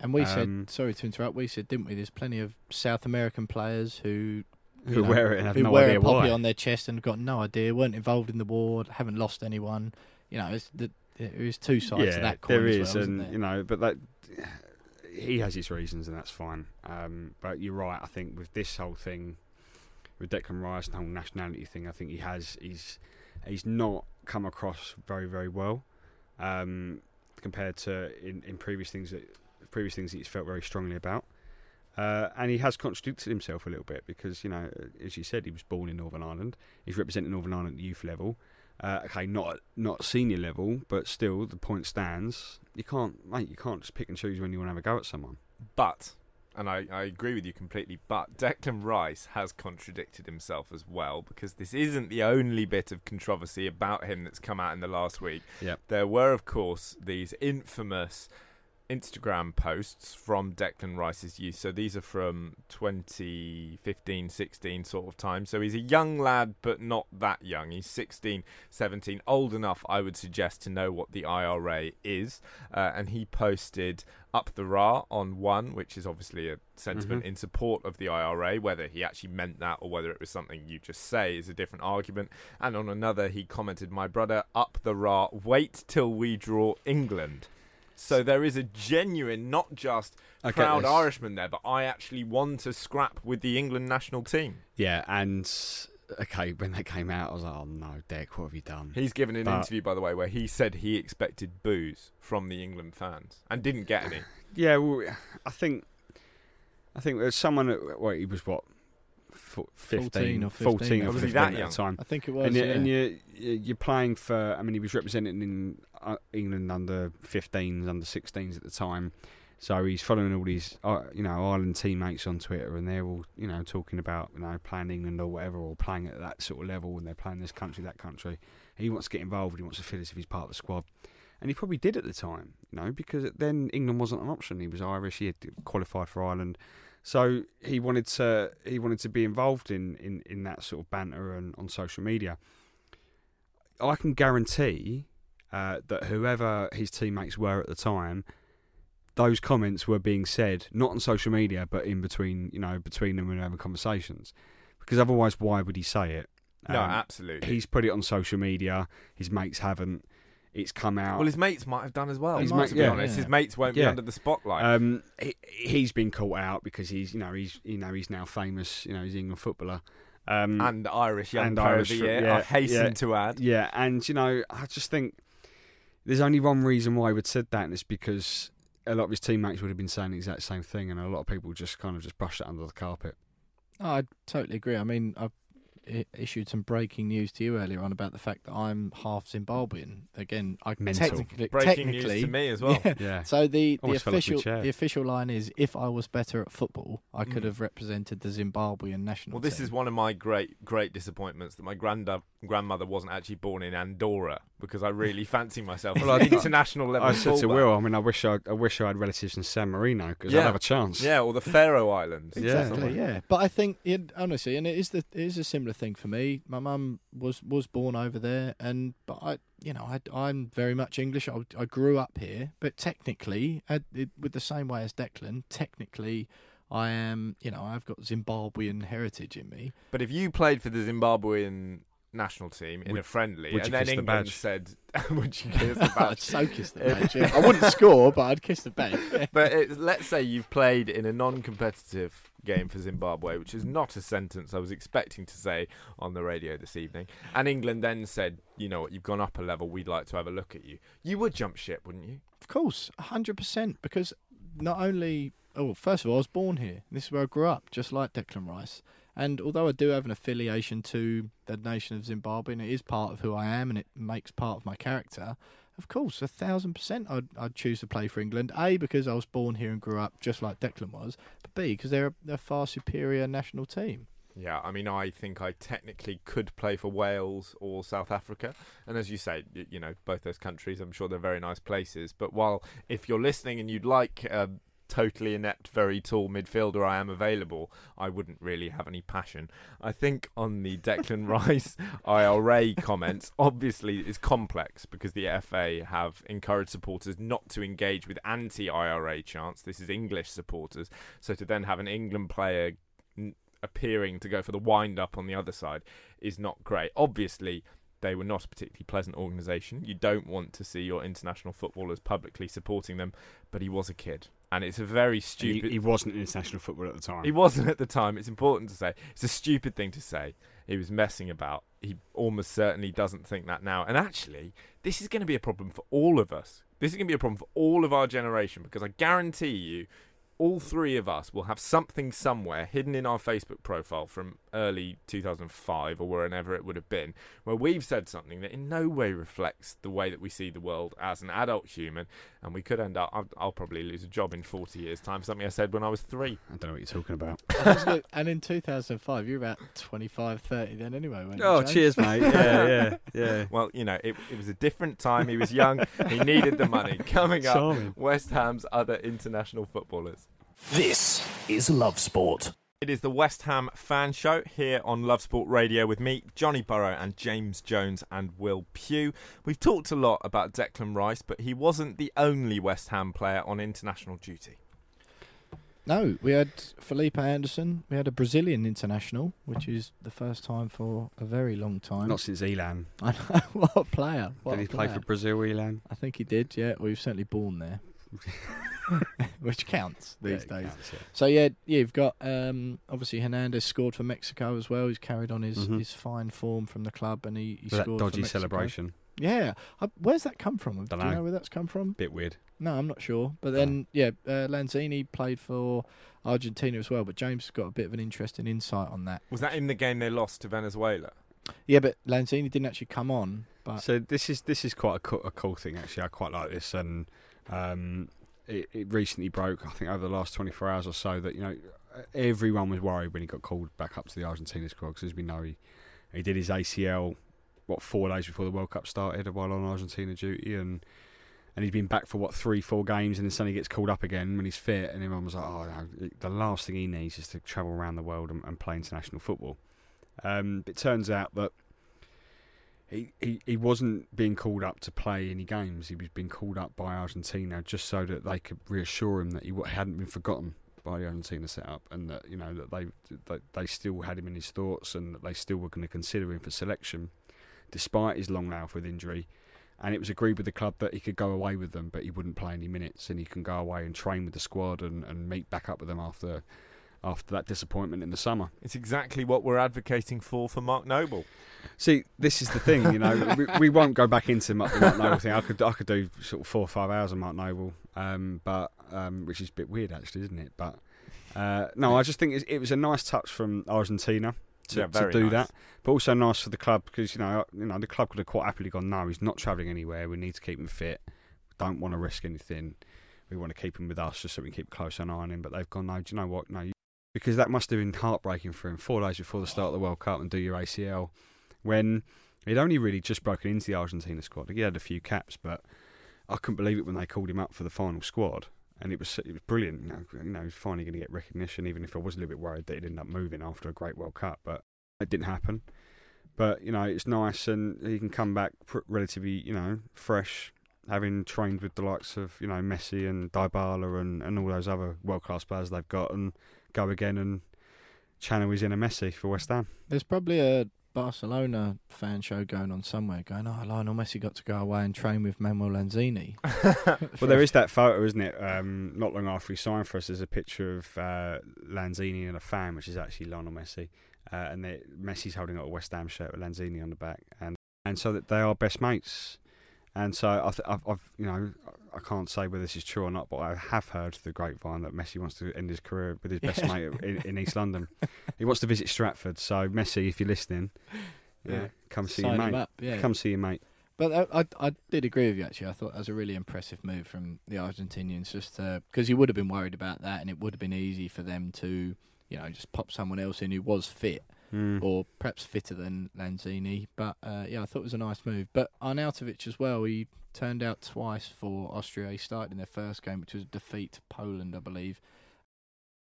And we Um, said, sorry to interrupt, we said, didn't we? There's plenty of South American players who Who know, wear it and have who no wear idea a poppy why. on their chest and got no idea, weren't involved in the war, haven't lost anyone. You know, it's the, there is two sides yeah, to that coin there as well, and isn't you know, but that he has his reasons, and that's fine. Um, but you're right. I think with this whole thing, with Declan Rice and the whole nationality thing, I think he has he's he's not come across very very well um, compared to in, in previous things that previous things that he's felt very strongly about. Uh, and he has contradicted himself a little bit because, you know, as you said, he was born in Northern Ireland. He's representing Northern Ireland at the youth level. Uh, okay, not not senior level, but still, the point stands. You can't, mate. You can't just pick and choose when you want to have a go at someone. But, and I, I agree with you completely, but Declan Rice has contradicted himself as well because this isn't the only bit of controversy about him that's come out in the last week. Yep. There were, of course, these infamous Instagram posts from Declan Rice's youth. So these are from 2015, 16 sort of time. So he's a young lad, but not that young. He's 16, 17, old enough, I would suggest, to know what the IRA is. Uh, and he posted up the Ra on one, which is obviously a sentiment Mhm. in support of the IRA. Whether he actually meant that or whether it was something you just say is a different argument. And on another, he commented, My brother, up the Ra, wait till we draw England. So there is a genuine, not just I proud. Irishman there, but I actually want to scrap with the England national team. Yeah, and okay, when they came out, I was like, oh no, Deck, what have you done? He's given an But- interview, by the way, where he said he expected boos from the England fans and didn't get any. Yeah, well, I think, I think there's someone. Well, he was what, fo- 15, 14 or 14 15, or Was he 15 that at young? the time. I think it was. and, you, yeah. and you, you're playing for. I mean, he was representing in uh, England under 15s, under 16s at the time. So he's following all these, uh, you know, Ireland teammates on Twitter, and they're all, you know, talking about, you know, playing England or whatever, or playing at that sort of level, and they're playing this country, that country. He wants to get involved. He wants to feel as if he's part of the squad, and he probably did at the time, you know, because then England wasn't an option. He was Irish. He had qualified for Ireland. So he wanted to he wanted to be involved in, in, in that sort of banter and on social media. I can guarantee uh, that whoever his teammates were at the time those comments were being said not on social media, but in between, you know, between them and having conversations. Because otherwise, why would he say it? No, Um, absolutely. He's put it on social media. His mates haven't. It's come out. well, his mates might have done as well. His to mate- be yeah. honest, his mates won't be under the spotlight. Um, he, he's been caught out because he's, you know, he's, you know, he's now famous. You know, he's an England footballer. Um, and Irish young and player Irish of the year. yeah, I hasten yeah. to add. yeah, and you know, I just think there's only one reason why he would said that, and it's because a lot of his teammates would have been saying the exact same thing, and a lot of people just kind of just brushed it under the carpet. Oh, I totally agree. I mean, I i- issued some breaking news to you earlier on about the fact that I'm half Zimbabwean. Again, I Mental. technically, Breaking technically, news to me as well. Yeah. Yeah, So the, the Almost fell off my official chair. the official line is if I was better at football, I could Mm. have represented the Zimbabwean national Well, this team. is one of my great, great disappointments that my granda- grandmother wasn't actually born in Andorra because I really fancy myself Well, as I- an international level. I said to. Will, I mean, I wish I, I wish I had relatives in San Marino because Yeah. I'd have a chance. Yeah, or the Faroe Islands. Yeah. Exactly, yeah. But I think, it, honestly, and it is the it is a similar thing for me. My mum was was born over there, and but I, you know, I, I'm very much English. I, I grew up here, but technically, I, it, with the same way as Declan, technically, I am, you know, I've got Zimbabwean heritage in me. But if you played for the Zimbabwean national team in Would- a friendly, and then the England badge? said, "Would you kiss the I'd badge?" so kiss the badge. yeah. I wouldn't score, but I'd kiss the badge. but it, let's say you've played in a non-competitive game for Zimbabwe, which is not a sentence I was expecting to say on the radio this evening, and England then said, "You know what? You've gone up a level. We'd like to have a look at you." You would jump ship, wouldn't you? Of course, hundred percent. Because not only, oh, first of all, I was born here. This is where I grew up, just like Declan Rice. And although I do have an affiliation to the nation of Zimbabwe, and it is part of who I am, and it makes part of my character, of course, a thousand percent, I'd, I'd choose to play for England. A because I was born here and grew up, just like Declan was. But B because they're a, a far superior national team. Yeah, I mean, I think I technically could play for Wales or South Africa, and as you say, you know, both those countries, I'm sure they're very nice places. But while if you're listening and you'd like a totally inept, very tall midfielder, I am available. I wouldn't really have any passion. I think on the Declan Rice IRA comments, obviously it's complex because the FA have encouraged supporters not to engage with anti-IRA chants. This is English supporters, so to then have an England player n- appearing to go for the wind up on the other side is not great. Obviously, they were not a particularly pleasant organisation. You don't want to see your international footballers publicly supporting them, but he was a kid. And it's a very He, stupid. he wasn't in international football at the time. He wasn't at the time. It's important to say. It's a stupid thing to say. He was messing about. He almost certainly doesn't think that now. And actually, this is going to be a problem for all of us. This is going to be a problem for all of our generation because I guarantee you, all three of us will have something somewhere hidden in our Facebook profile from early 2005 or wherever it would have been, where we've said something that in no way reflects the way that we see the world as an adult human, and we could end up. I'll, I'll probably lose a job in 40 years' time. Something I said when I was three. I don't know what you're talking about. and in 2005, you were about 25, 30 then anyway. weren't you, oh, James? cheers, mate. Yeah, yeah, yeah. Well, you know, it, it was a different time. He was young. he needed the money. Coming up, Charming. West Ham's other international footballers. This is Love Sport. It is the West Ham fan show here on Love Sport Radio with me, Johnny Burrow, and James Jones and Will Pugh. We've talked a lot about Declan Rice, but he wasn't the only West Ham player on international duty. No, we had Felipe Anderson. We had a Brazilian international, which is the first time for a very long time. Not since Ilan. I know what a player. What Did a he play for Brazil, Ilan? I think he did. Yeah, well, he was certainly born there, which counts these Yeah, days. counts, yeah. So yeah, yeah, you've got um, obviously Hernandez scored for Mexico as well. He's carried on his, Mhm. his fine form from the club, and he, he For that scored for dodgy celebration. Yeah, I, where's that come from? Do Dunno. you know where that's come from? Bit weird. No, I'm not sure. But then, yeah, uh, Lanzini played for Argentina as well. But James has got a bit of an interesting insight on that. Was that in the game they lost to Venezuela? Yeah, but Lanzini didn't actually come on. But So this is this is quite a cool, a cool thing actually. I quite like this, and um, it, it recently broke. I think over the last 24 hours or so that you know everyone was worried when he got called back up to the Argentina squad because as we know he he did his ACL what four days before the World Cup started while on Argentina duty and. And he's been back for what three, four games, and then suddenly gets called up again when he's fit. And everyone was like, "Oh, the last thing he needs is to travel around the world and, and play international football." Um, it turns out that he, he, wasn't being called up to play any games. He was being called up by Argentina just so that they could reassure him that he hadn't been forgotten by the Argentina setup, and that you know that they that they still had him in his thoughts, and that they still were going to consider him for selection, despite his long layoff with injury. And it was agreed with the club that he could go away with them, but he wouldn't play any minutes, and he can go away and train with the squad and, and meet back up with them after after that disappointment in the summer. It's exactly what we're advocating for for Mark Noble. See, this is the thing, you know. we, we won't go back into Mark, Mark Noble thing. I could I could do sort of four or five hours on Mark Noble, um, but um, which is a bit weird actually, isn't it? But uh, no, I just think it was a nice touch from Argentina to, Yeah, to do nice. that, but also nice for the club because you know you know the club could have quite happily gone, no, he's not travelling anywhere. We need to keep him fit. Don't want to risk anything. We want to keep him with us just so we can keep close eye on him. But they've gone, no, do you know what? No, you, because that must have been heartbreaking for him. Four days before the start of the World Cup and do your ACL when he'd only really just broken into the Argentina squad. He had a few caps, but I couldn't believe it when they called him up for the final squad. And it was it was brilliant. You know, he's finally going to get recognition, even if I was a little bit worried that he'd end up moving after a great World Cup. But it didn't happen. But you know, it's nice, and he can come back relatively, you know, fresh, having trained with the likes of you know Messi and Dybala and, and all those other world class players they've got, and go again and channel his inner Messi for West Ham. There's probably a Barcelona fan show going on somewhere, going, "Oh, Lionel Messi got to go away and train with Manuel Lanzini." Well, there is that photo, isn't it? Um, not long after he signed for us, there's a picture of uh, Lanzini and a fan, which is actually Lionel Messi, uh, and they, Messi's holding up a West Ham shirt with Lanzini on the back, and and so that they are best mates. And so I th- I've, I've, you know, I can't say whether this is true or not, but I have heard through the grapevine that Messi wants to end his career with his best Yeah. mate in, in East London. He wants to visit Stratford. So Messi, if you're listening, yeah, Yeah. come see Sign your mate. up, yeah. Come see your mate. But I, I, I did agree with you actually. I thought that was a really impressive move from the Argentinians, just because you would have been worried about that, and it would have been easy for them to, you know, just pop someone else in who was fit Mm. or perhaps fitter than Lanzini. But uh, yeah, I thought it was a nice move. But Arnautovic as well. He turned out twice for Austria. He started in their first game, which was a defeat to Poland, I believe.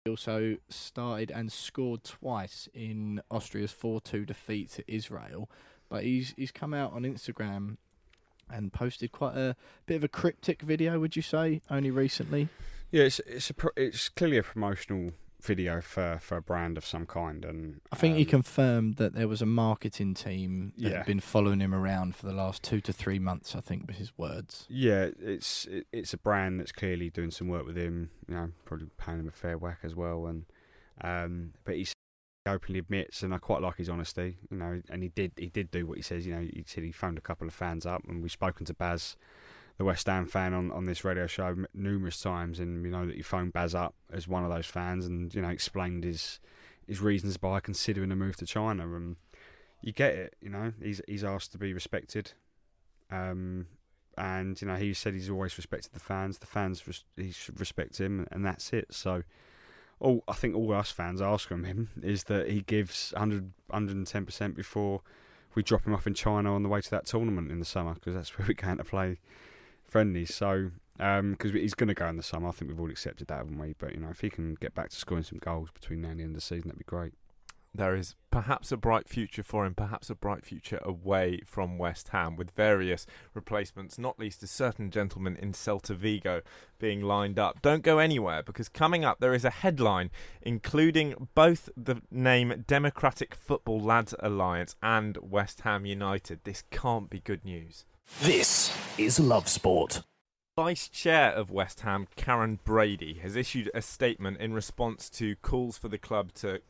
He also started and scored twice in Austria's 4-2 defeat to Israel. But he's he's come out on Instagram and posted quite a bit of a cryptic video. Would you say only recently? Yeah, it's it's a pro- it's clearly a promotional video for, for a brand of some kind, and I think he um, confirmed that there was a marketing team that Yeah. had been following him around for the last two to three months. I think was his words. Yeah, it's it, it's a brand that's clearly doing some work with him. You know, probably paying him a fair whack as well, and um, but he openly admits, and I quite like his honesty. You know, and he did he did do what he says. You know, he said he phoned a couple of fans up, and we've spoken to Baz. The West Ham fan on, on this radio show numerous times, and you know that he phoned Baz up as one of those fans, and you know explained his his reasons by considering a move to China, and you get it. You know, he's he's asked to be respected, um, and you know he said he's always respected the fans. The fans res- he should respect him, and that's it. So, all I think all us fans ask from him is that he gives 100 110 percent before we drop him off in China on the way to that tournament in the summer because that's where we're going to play friendlies. So. Um, because he's going to go in the summer, I think we've all accepted that, haven't we? But you know, if he can get back to scoring some goals between now and the end of the season, that'd be great. There is perhaps a bright future for him, perhaps a bright future away from West Ham, with various replacements, not least a certain gentleman in Celta Vigo being lined up. Don't go anywhere because coming up there is a headline including both the name Democratic Football Lads Alliance and West Ham United. This can't be good news. This is Love Sport. Vice Chair of West Ham, Karren Brady, has issued a statement in response to calls for the club to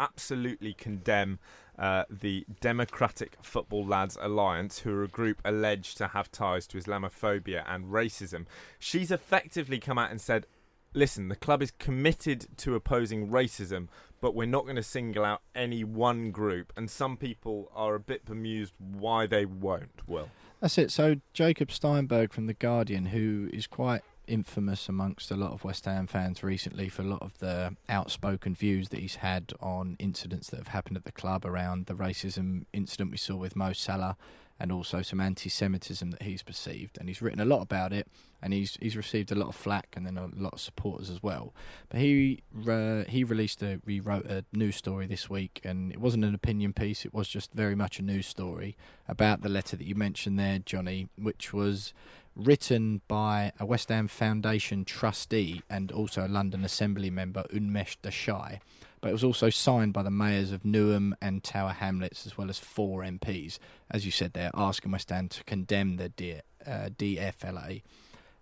absolutely condemn uh, the Democratic Football Lads Alliance, who are a group alleged to have ties to Islamophobia and racism. She's effectively come out and said, Listen, the club is committed to opposing racism, but we're not going to single out any one group. And some people are a bit bemused why they won't, Will. That's it. So Jacob Steinberg from the Guardian, who is quite infamous amongst a lot of West Ham fans recently for a lot of the outspoken views that he's had on incidents that have happened at the club around the racism incident we saw with Mo Salah and also some anti-Semitism that he's perceived. And he's written a lot about it, and he's he's received a lot of flack and then a lot of supporters as well. But he uh, he released a he wrote a news story this week, and it wasn't an opinion piece. It was just very much a news story about the letter that you mentioned there, Johnny, which was written by a West Ham Foundation trustee and also a London Assembly member, Unmesh Desai but it was also signed by the mayors of Newham and Tower Hamlets, as well as four MPs, as you said there, asking West Ham to condemn the D- uh, DFLA.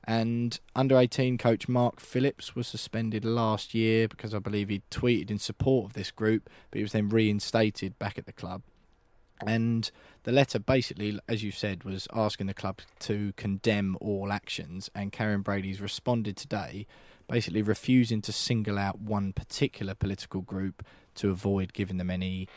And under 18 coach Mark Phillips was suspended last year because I believe he tweeted in support of this group, but he was then reinstated back at the club. And the letter basically, as you said, was asking the club to condemn all actions. And Karren Brady's responded today basically refusing to single out one particular political group to avoid giving them any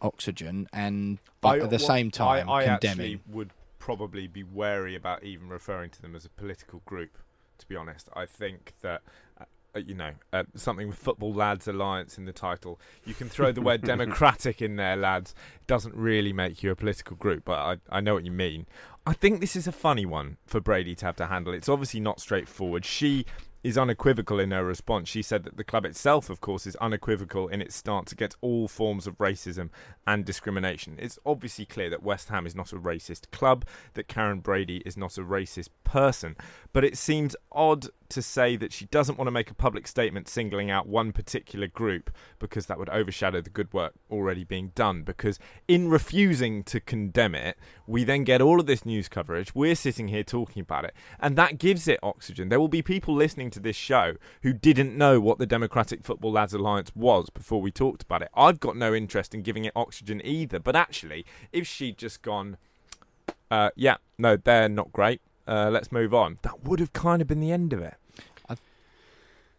oxygen, and but I, at the same time I, I condemning. actually would probably be wary about even referring to them as a political group. To be honest, I think that. Uh, you know, uh, something with Football Lads Alliance in the title. You can throw the word democratic in there, lads. It doesn't really make you a political group, but I, I know what you mean. I think this is a funny one for Brady to have to handle. It's obviously not straightforward. She is unequivocal in her response. She said that the club itself, of course, is unequivocal in its stance against all forms of racism and discrimination. It's obviously clear that West Ham is not a racist club, that Karren Brady is not a racist person, but it seems odd to say that she doesn't want to make a public statement singling out one particular group because that would overshadow the good work already being done. Because in refusing to condemn it, we then get all of this news coverage. We're sitting here talking about it, and that gives it oxygen. There will be people listening to this show who didn't know what the Democratic Football Lads Alliance was before we talked about it. I've got no interest in giving it oxygen either, but actually, if she'd just gone, uh, yeah, no, they're not great uh, let's move on. That would have kind of been the end of it.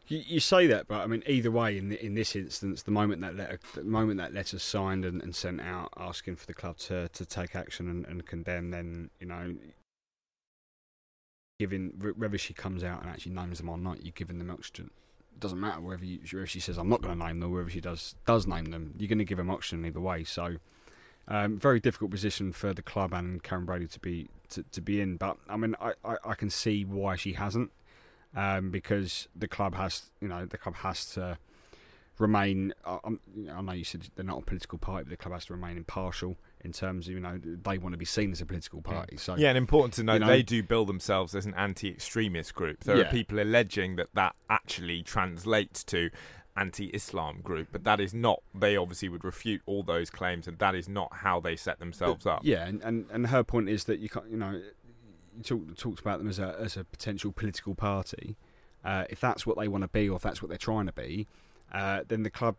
You, you say that, but I mean, either way, in the, in this instance, the moment that letter, the moment that letter's signed and, and sent out, asking for the club to, to take action and, and condemn, then you know, giving whether she comes out and actually names them or not, you're giving them oxygen. It doesn't matter whether, you, whether she says I'm not going to name them, or whether she does does name them. You're going to give them oxygen either way. So, um, very difficult position for the club and Karren Brady to be to, to be in. But I mean, I, I, I can see why she hasn't, um, because the club has, you know, the club has to remain. I, I know you said they're not a political party, but the club has to remain impartial in terms of you know they want to be seen as a political party. So yeah, and important to note you know, they do bill themselves as an anti-extremist group. There Yeah. are people alleging that that actually translates to anti-Islam group, but that is not. They obviously would refute all those claims, and that is not how they set themselves up. Yeah, and, and, and her point is that you can't, you know, you talk, talked about them as a as a potential political party. Uh, if that's what they want to be, or if that's what they're trying to be, uh, then the club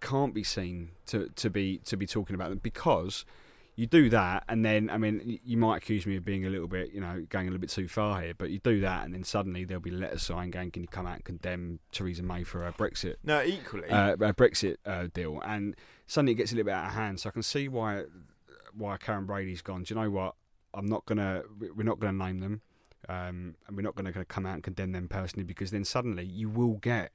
can't be seen to, to be to be talking about them because you do that, and then I mean, you might accuse me of being a little bit, you know, going a little bit too far here, but you do that, and then suddenly there'll be letters signed going, "Can you come out and condemn Theresa May for her Brexit No, equally. uh, a Brexit uh, deal, and suddenly it gets a little bit out of hand. So I can see why why Karren Brady's gone. Do you know what? I'm not gonna. We're not gonna name them, um, and we're not gonna, gonna come out and condemn them personally because then suddenly you will get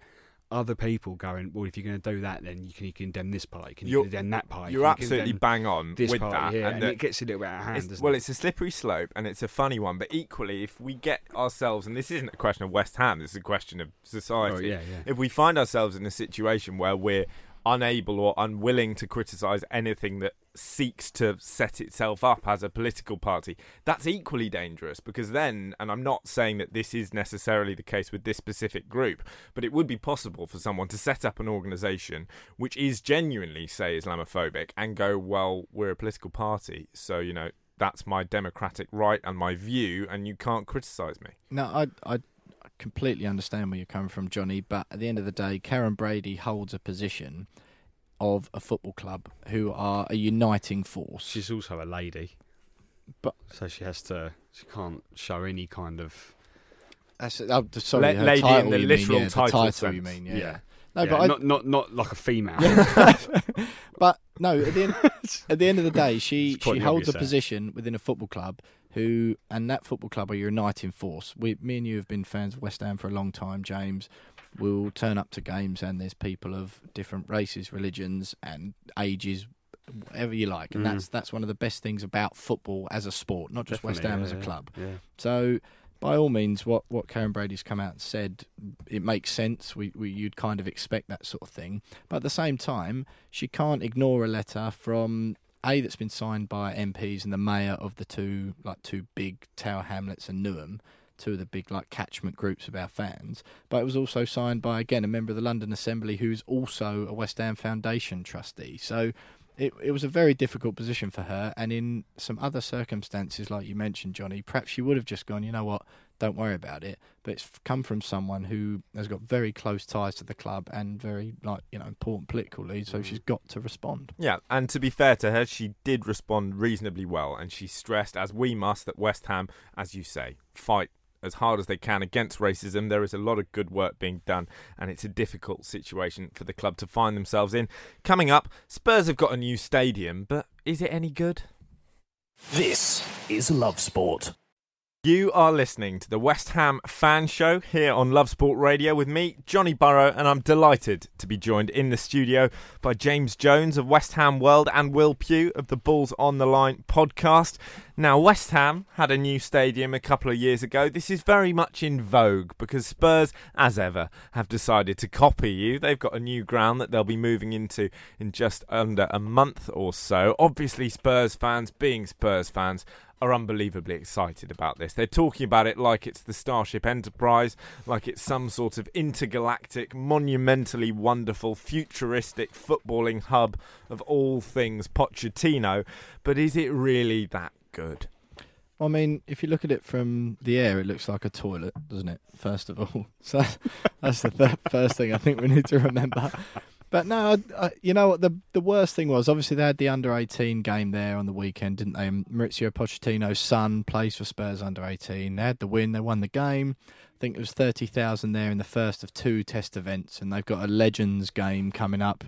other people going. Well, if you're going to do that, then you can you condemn this party, can you condemn that party? You're you absolutely bang on with party that, here, and and, that- it gets a little bit out of hand. It's, well, it? it's a slippery slope and it's a funny one, but equally, if we get ourselves, and this isn't a question of West Ham, this is a question of society. Oh, yeah, yeah. If we find ourselves in a situation where we're unable or unwilling to criticise anything that seeks to set itself up as a political party, that's equally dangerous because then, and I'm not saying that this is necessarily the case with this specific group, but it would be possible for someone to set up an organisation which is genuinely, say, Islamophobic and go, well, we're a political party, so, you know, that's my democratic right and my view, and you can't criticise me. No, I, I completely understand where you're coming from, Johnny. But at the end of the day, Karren Brady holds a position of a football club who are a uniting force. She's also a lady, But- so she has to. She can't show any kind of. That's, oh, sorry, La- her lady in the literal mean, yeah, the title title sense. you mean, yeah. Yeah. No, yeah, but I, not not not like a female. but no, at the end, at the end of the day, she she holds a there. position within a football club who and that football club are a uniting force. We, me and you have been fans of West Ham for a long time, James. We'll turn up to games and there's people of different races, religions, and ages, whatever you like, and Mm. that's that's one of the best things about football as a sport, not just West Ham Definitely, as a club. Yeah. So, by all means, what what Karren Brady's come out and said, it makes sense. We, we you'd kind of expect that sort of thing, but at the same time, she can't ignore a letter from a that's been signed by MPs and the mayor of the two like two big Tower Hamlets and Newham. Two of the big like catchment groups of our fans, but it was also signed by again a member of the London Assembly who's also a West Ham Foundation trustee. So it it was a very difficult position for her, and in some other circumstances, like you mentioned, Johnny, perhaps she would have just gone, you know what, don't worry about it. But it's come from someone who has got very close ties to the club and very like you know important political lead, so mm. she's got to respond. Yeah, and to be fair to her, she did respond reasonably well, and she stressed, as we must, that West Ham, as you say, fight as hard as they can against racism. There is a lot of good work being done, and it's a difficult situation for the club to find themselves in. Coming up, Spurs have got a new stadium, but is it any good? This is Love Sport. You are listening to the West Ham Fan Show here on Love Sport Radio with me, Johnny Burrow, and I'm delighted to be joined in the studio by James Jones of West Ham World and Will Pugh of the Balls on the Line podcast. Now, West Ham had a new stadium a couple of years ago. This is very much in vogue because Spurs, as ever, have decided to copy you. They've got a new ground that they'll be moving into in just under a month or so. Obviously, Spurs fans, being Spurs fans, are unbelievably excited about this. They're talking about it like it's the Starship Enterprise, like it's some sort of intergalactic, monumentally wonderful, futuristic footballing hub of all things Pochettino. But is it really that good? I mean, if you look at it from the air, it looks like a toilet, doesn't it? First of all, so that's the th- first thing I think we need to remember. But no, I, I, you know what? The the worst thing was obviously they had the under eighteen game there on the weekend, didn't they? Mauricio Pochettino's son plays for Spurs under eighteen. They had the win. They won the game. I think it was thirty thousand there in the first of two test events, and they've got a Legends game coming up.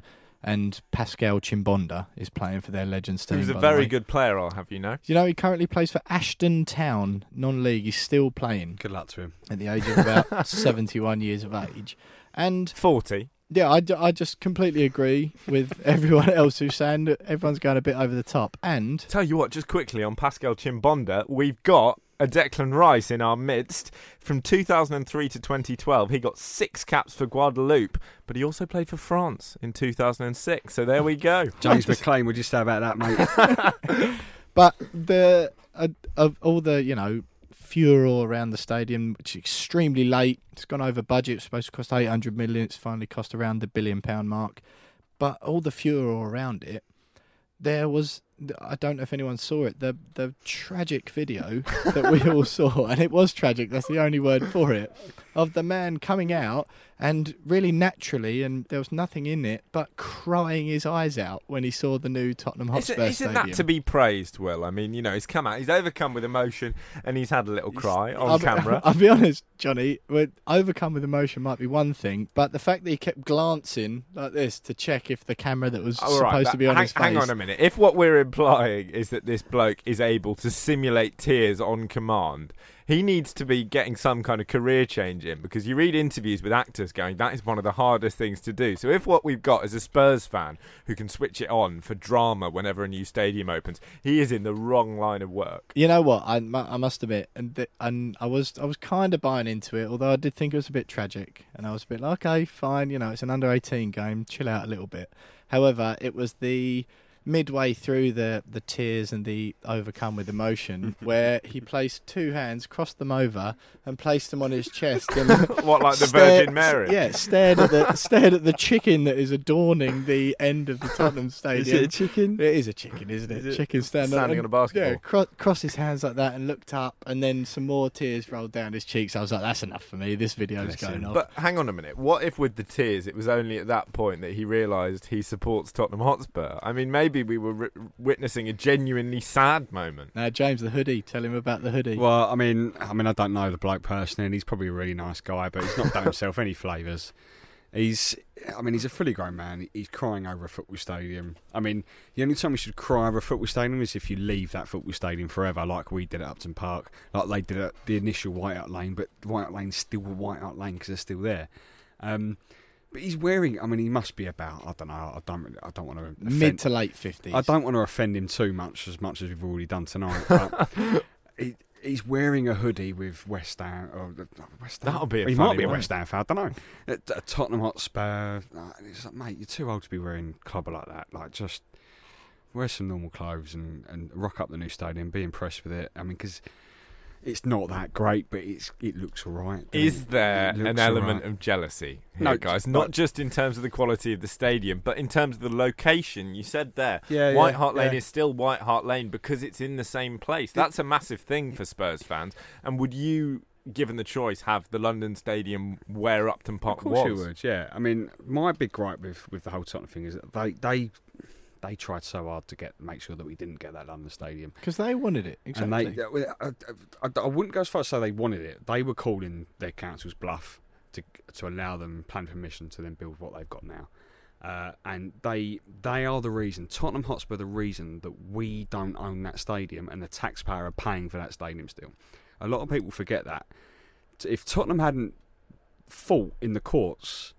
And Pascal Chimbonda is playing for their Legends He team. was a very good player, I'll have you know. You know, he currently plays for Ashton Town, non-league. He's still playing Good luck to him. at the age of about 71 years of age. And 40. Yeah, I, I just completely agree with everyone else who's saying that everyone's going a bit over the top. And Tell you what, just quickly on Pascal Chimbonda, we've got a Declan Rice in our midst. From 2003 to 2012, he got six caps for Guadeloupe, but he also played for France in 2006. So there we go. James McClean, would you say about that, mate? but the uh, of all the you know furor around the stadium, which is extremely late. It's gone over budget. It's supposed to cost 800 million. It's finally cost around the billion pound mark. But all the furor around it, there was. I don't know if anyone saw it. The the tragic video that we all saw, and it was tragic. That's the only word for it. Of the man coming out and really naturally, and there was nothing in it, but crying his eyes out when he saw the new Tottenham Hotspur Isn't, isn't stadium. that to be praised, Will? I mean, you know, he's come out, he's overcome with emotion, and he's had a little cry on I'll, camera. I'll be honest, Johnny. with- Overcome with emotion might be one thing, but the fact that he kept glancing like this to check if the camera that was All right, supposed that- to be on hang, his face. hang on a minute. If what we're implying is that this bloke is able to simulate tears on command, he needs to be getting some kind of career change in because you read interviews with actors going, that is one of the hardest things to do. So if what we've got is a Spurs fan who can switch it on for drama whenever a new stadium opens, he is in the wrong line of work. You know what? I, I must admit, and and I was I was kind of buying into it, although I did think it was a bit tragic, and I was a bit like, okay, fine, you know, it's an under eighteen game, chill out a little bit. However, it was the midway through the the tears and the overcome with emotion where he placed two hands, crossed them over, and placed them on his chest. And What, like the stared- Virgin Mary? Yeah, stared at the stared at the chicken that is adorning the end of the Tottenham Stadium. Is it a chicken? It is a chicken, isn't it? Is it chicken stand standing and- on a basketball? Yeah, cro- crossed his hands like that and looked up, and then some more tears rolled down his cheeks. I was like, "That's enough for me. This video is going off." But hang on a minute. What if with the tears, it was only at that point that he realised he supports Tottenham Hotspur? I mean, maybe we were ri witnessing a genuinely sad moment. now, James, the hoodie. Tell him about the hoodie. Well, I mean, I mean, I don't know the bloke personally, and he's probably a really nice guy, but he's not done himself any favours. He's, I mean, he's a fully grown man. He's crying over a football stadium. I mean, the only time we should cry over a football stadium is if you leave that football stadium forever, like we did at Upton Park, like they did at the initial White Hart Lane, but White Hart Lane's still White Hart Lane because they're still there. Um, but he's wearing. I mean, he must be about. I don't know. I don't. really- I don't want to offend, Mid to late fifties. I don't want to offend him too much, as much as we've already done tonight. But he, he's wearing a hoodie with West Ham. Or, uh, West Ham. That'll be a He might be a. West Ham fan. I don't know. At Tottenham Hotspur. It's like, mate, you're too old to be wearing clubber like that. Like, just wear some normal clothes and, and rock up the new stadium. Be impressed with it. I mean, because it's not that great, but it's it looks all right. Is there an element right. of jealousy here, No, guys? Not just in terms of the quality of the stadium, but in terms of the location. You said there, Yeah, yeah, White Hart Lane yeah. is still White Hart Lane because it's in the same place. That's a massive thing for Spurs fans. And would you, given the choice, have the London Stadium where Upton Park Of course was? you would, yeah. I mean, my big gripe with, with the whole Tottenham thing is that they they they tried so hard to get make sure that we didn't get that London Stadium, because they wanted it. Exactly. and they I, I, I wouldn't go as far as say they wanted it. They were calling their council's bluff to to allow them planning permission to then build what they've got now. Uh, and they they are the reason Tottenham Hotspur the reason that we don't own that stadium and the taxpayer are paying for that stadium still. A lot of people forget that. If Tottenham hadn't fought in the courts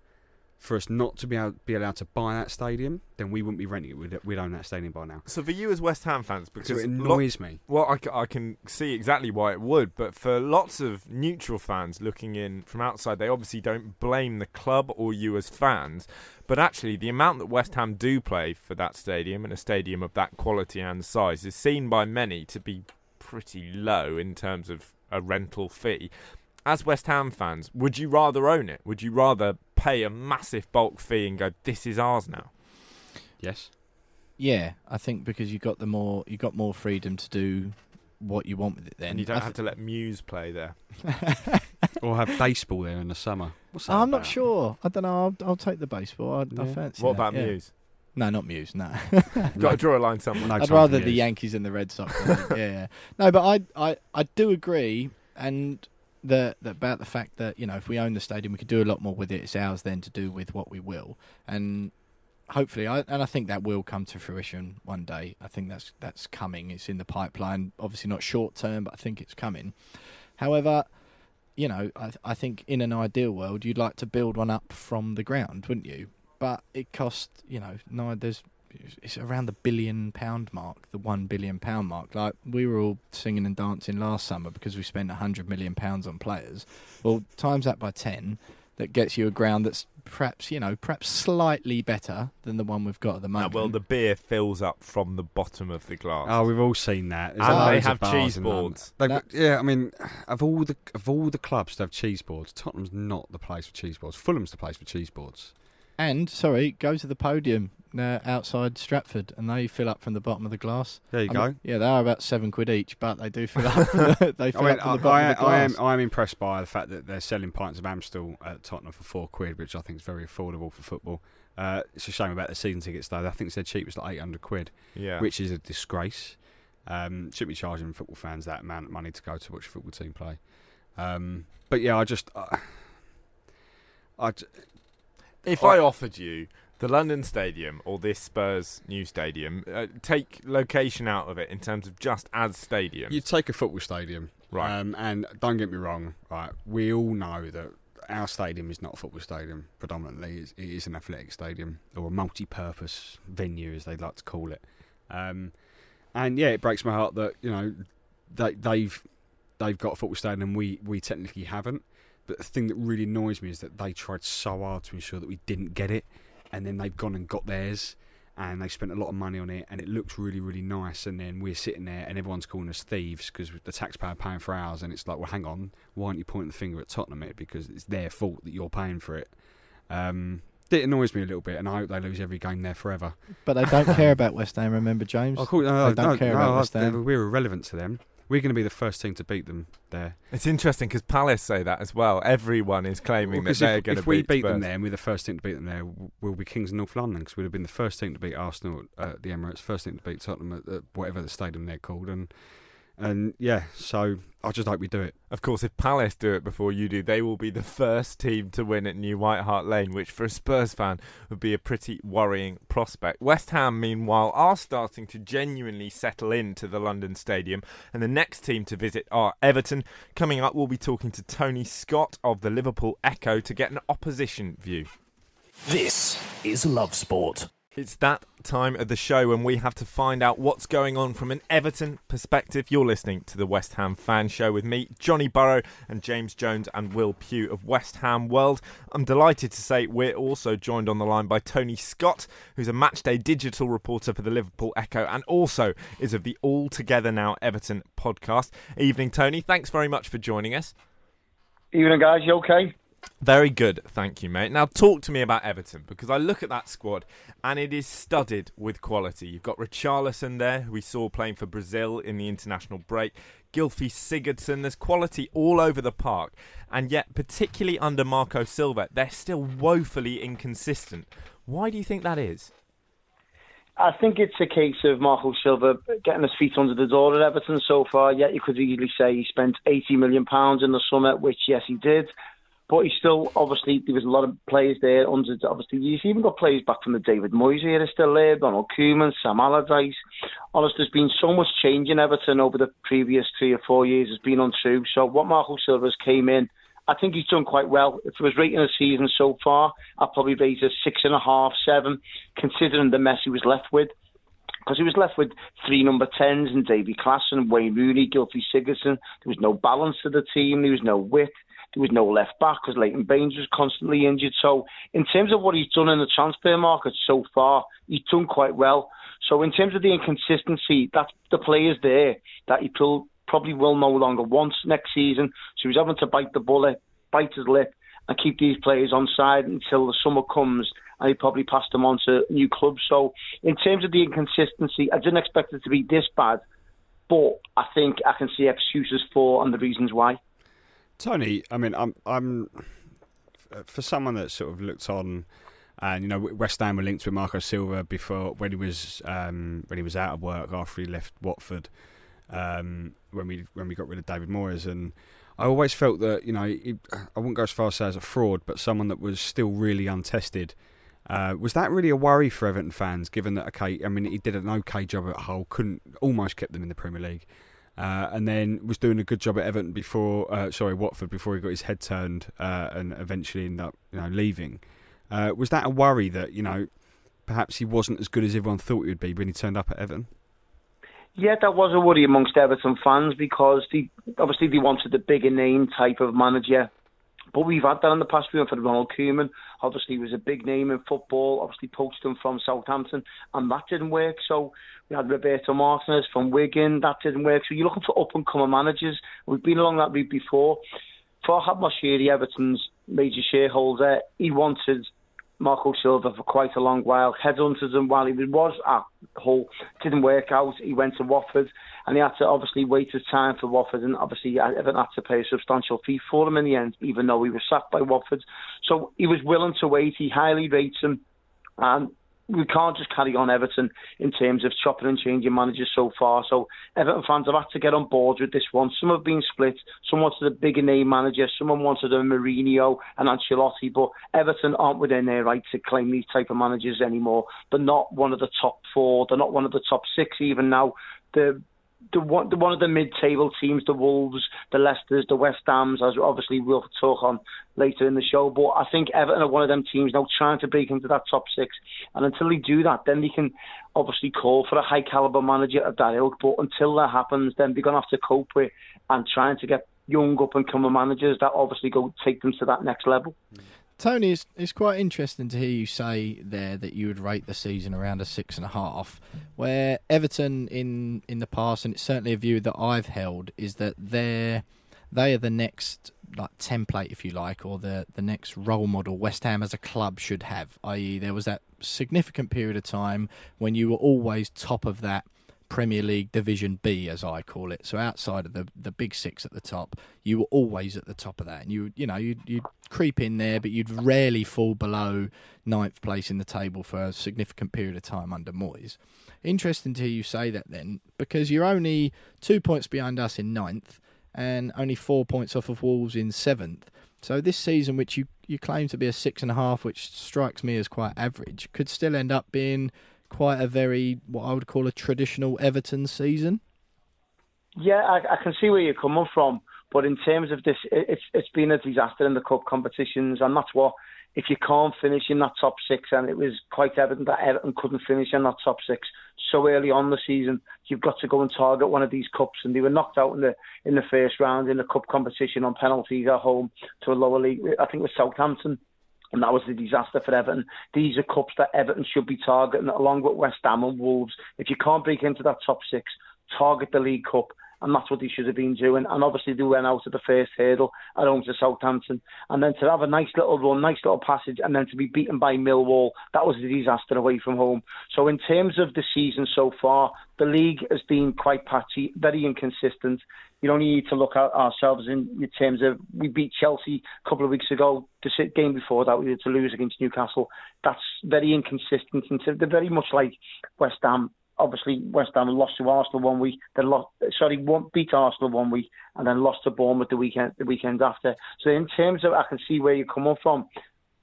for us not to be able, be allowed to buy that stadium, then we wouldn't be renting it. We'd, we'd own that stadium by now. So for you as West Ham fans, because So it annoys me. Well, I can see exactly why it would, but for lots of neutral fans looking in from outside, they obviously don't blame the club or you as fans. But actually, the amount that West Ham do play for that stadium and a stadium of that quality and size is seen by many to be pretty low in terms of a rental fee. As West Ham fans, would you rather own it? Would you rather pay a massive bulk fee and go, "This is ours now"? Yes. yeah, I think because you got the more you got more freedom to do what you want with it. Then and you don't I have thi- to let Muse play there. or have baseball there in the summer. What's that I'm not sure. I don't know. I'll, I'll take the baseball. I, I fancy. What that, about yeah. Muse? No, not Muse. No. Got to draw a line somewhere. No I'd rather the Yankees and the Red Sox. Yeah, yeah. No, but I, I, I do agree, and the, the about the fact that you know if we own the stadium, we could do a lot more with it. It's ours then to do with what we will, and hopefully, I and I think that will come to fruition one day. I think that's that's coming. It's in the pipeline. Obviously, not short term, but I think it's coming. However. You know, I, I think in an ideal world, you'd like to build one up from the ground, wouldn't you? But it costs, you know, no, there's it's around the billion pound mark, the one billion pound mark. Like we were all singing and dancing last summer because we spent a hundred million pounds on players. Well, times that by ten, that gets you a ground that's perhaps you know perhaps slightly better than the one we've got at the Uh, moment. well, the beer fills up from the bottom of the glass. Oh, we've all seen that. There's And they have cheese boards. They've That- yeah, I mean, of all the of all the clubs to have cheese boards, Tottenham's not the place for cheese boards. Fulham's the place for cheese boards. and sorry, go to the podium uh, outside Stratford, and they fill up from the bottom of the glass. There you I go. mean, yeah, they are about seven quid each, but they do fill up. From the, they I fill mean, up from I, the bottom I, of the I am. I am impressed by the fact that they're selling pints of Amstel at Tottenham for four quid, which I think is very affordable for football. Uh, it's a shame about the season tickets though. I think it's their cheapest like eight hundred quid, yeah. which is a disgrace. Um, should be charging football fans that amount of money to go to watch a football team play. Um, but yeah, I just, uh, I, j- if I- I offered you the London Stadium or this Spurs new stadium, uh, take location out of it in terms of just as stadium. you take a football stadium, Right. Um, and don't get me wrong, right? We all know that our stadium is not a football stadium. Predominantly, It's- it is an athletic stadium or a multi-purpose venue, as they like to call it. Um, and yeah, it breaks my heart that you know they, they've they've got a football stadium and we we technically haven't. But the thing that really annoys me is that they tried so hard to ensure that we didn't get it, and then they've gone and got theirs, and they spent a lot of money on it, and it looks really really nice. And then we're sitting there, and everyone's calling us thieves because the taxpayer paying for ours, and it's like, well, hang on, why aren't you pointing the finger at Tottenham here because it's their fault that you're paying for it? Um, it annoys me a little bit, and I hope they lose every game there forever. But they don't care about West Ham. Remember, James? Oh. No, They don't no, care no, about West Ham. We're irrelevant to them. We're going to be the first team to beat them there. it's interesting because Palace say that as well. Everyone is claiming Well, that they're going to beat if we beat, beat them there and we're the first team to beat them there, we'll be kings of North London because we'd have been the first team to beat Arsenal at the Emirates, first team to beat Tottenham at, at whatever the stadium they're called, and And yeah, so I just hope we do it. Of course, if Palace do it before you do, they will be the first team to win at New White Hart Lane, which for a Spurs fan would be a pretty worrying prospect. West Ham, meanwhile, are starting to genuinely settle into the London Stadium, and the next team to visit are Everton. Coming up, we'll be talking to Tony Scott of the Liverpool Echo to get an opposition view. This is Love Sport. It's that time of the show when we have to find out what's going on from an Everton perspective. You're listening to the West Ham Fan Show with me, Johnny Burrow, and James Jones and Will Pugh of West Ham World. I'm delighted to say we're also joined on the line by Tony Scott, who's a matchday digital reporter for the Liverpool Echo and also is of the All Together Now Everton podcast. Evening, Tony. Thanks very much for joining us. Evening, guys. You okay? Very good, thank you, mate. Now, talk to me about Everton because I look at that squad and it is studded with quality. You've got Richarlison there, who we saw playing for Brazil in the international break. Gylfi Sigurdsson, there's quality all over the park, and yet, particularly under Marco Silva, they're still woefully inconsistent. Why do you think that is? I think it's a case of Marco Silva getting his feet under the door at Everton so far. Yet you could easily say he spent eighty million pounds in the summer, which yes he did. But he still, obviously, there was a lot of players there. Under, obviously, you've even got players back from the David Moyes era still there. Ronald Koeman, Sam Allardyce. Honestly, there's been so much change in Everton over the previous three or four years. It's been untrue. So what Marco Silva's came in, I think he's done quite well. If it was rating a season so far, I'd probably rate a six and a half, seven, considering the mess he was left with because he was left with three number 10s and Davy Klaassen, Wayne Rooney, Gylfi Sigurdsson. There was no balance to the team. There was no width. There was no left back because Leighton Baines was constantly injured. So, in terms of what he's done in the transfer market so far, he's done quite well. So, in terms of the inconsistency, that's the players there that he probably will no longer want next season. So, he's having to bite the bullet, bite his lip, and keep these players on side until the summer comes and he probably passed them on to new clubs. So, in terms of the inconsistency, I didn't expect it to be this bad, but I think I can see excuses for and the reasons why. Tony, I mean, I'm, I'm for someone that sort of looked on, and you know, West Ham were linked with Marco Silva before when he was um, when he was out of work after he left Watford, um, when we when we got rid of David Moyes, and I always felt that you know, he, I wouldn't go as far as say as a fraud, but someone that was still really untested. Uh, was that really a worry for Everton fans, given that okay, I mean, he did an okay job at Hull, couldn't almost kept them in the Premier League. Uh, and then was doing a good job at Everton before, uh, sorry, Watford before he got his head turned uh, and eventually ended up, you know, leaving. Uh, was that a worry that you know perhaps he wasn't as good as everyone thought he would be when he turned up at Everton? Yeah, that was a worry amongst Everton fans because they, obviously they wanted a bigger name type of manager but we've had that in the past. We went for Ronald Koeman. Obviously, he was a big name in football. Obviously, poached him from Southampton, and that didn't work. So we had Roberto Martinez from Wigan. That didn't work. So you're looking for up and coming managers. We've been along that route before. Farhad Moshiri, Everton's major shareholder, he wanted Marco Silva for quite a long while. Headhunted him while he was at Hull. Didn't work out. He went to Watford and he had to obviously wait his time for Watford and obviously uh, Everton had to pay a substantial fee for him in the end, even though he was sacked by Watford. So he was willing to wait. He highly rates him. And we can't just carry on Everton in terms of chopping and changing managers so far. So Everton fans have had to get on board with this one. Some have been split. Some wanted a bigger name manager. Someone wanted a Mourinho and Ancelotti. But Everton aren't within their right to claim these type of managers anymore. They're not one of the top four. They're not one of the top six even now. The the one, the one of the mid-table teams, the Wolves, the Leicesters, the West Hams, as obviously we'll talk on later in the show. But I think Everton are one of them teams now trying to break into that top six, and until they do that, then they can obviously call for a high caliber manager of that ilk. But until that happens, then they're gonna have to cope with and trying to get young up and coming managers that obviously go take them to that next level. Tony, it's, it's quite interesting to hear you say there that you would rate the season around a six and a half. Where Everton in in the past, and it's certainly a view that I've held, is that they're they are the next like template, if you like, or the the next role model West Ham as a club should have. I.e., there was that significant period of time when you were always top of that Premier League Division B, as I call it. So outside of the the big six at the top, you were always at the top of that, and you you know you'd, you'd creep in there, but you'd rarely fall below ninth place in the table for a significant period of time under Moyes. interesting to hear you say that then, because you're only two points behind us in ninth and only four points off of Wolves in seventh. So this season, which you, you claim to be a six and a half, which strikes me as quite average, could still end up being quite a very what I would call a traditional Everton season. Yeah, I, I can see where you're coming from, but in terms of this, it's it's been a disaster in the cup competitions, and that's what if you can't finish in that top six, and it was quite evident that Everton couldn't finish in that top six so early on the season, you've got to go and target one of these cups, and they were knocked out in the in the first round in the cup competition on penalties at home to a lower league. I think it was Southampton. And that was the disaster for Everton. These are cups that Everton should be targeting, along with West Ham and Wolves. If you can't break into that top six, target the League Cup and that's what he should have been doing. And obviously, they went out at the first hurdle at home to Southampton, and then to have a nice little run, nice little passage, and then to be beaten by Millwall, that was a disaster away from home. So, in terms of the season so far, the league has been quite patchy, very inconsistent. You only need to look at ourselves in terms of we beat Chelsea a couple of weeks ago. The game before that, we had to lose against Newcastle. That's very inconsistent. And they're very much like West Ham obviously West Ham lost to Arsenal one week. They lost, sorry, won't beat Arsenal one week, and then lost to Bournemouth the weekend the weekend after. So in terms of, I can see where you're coming from,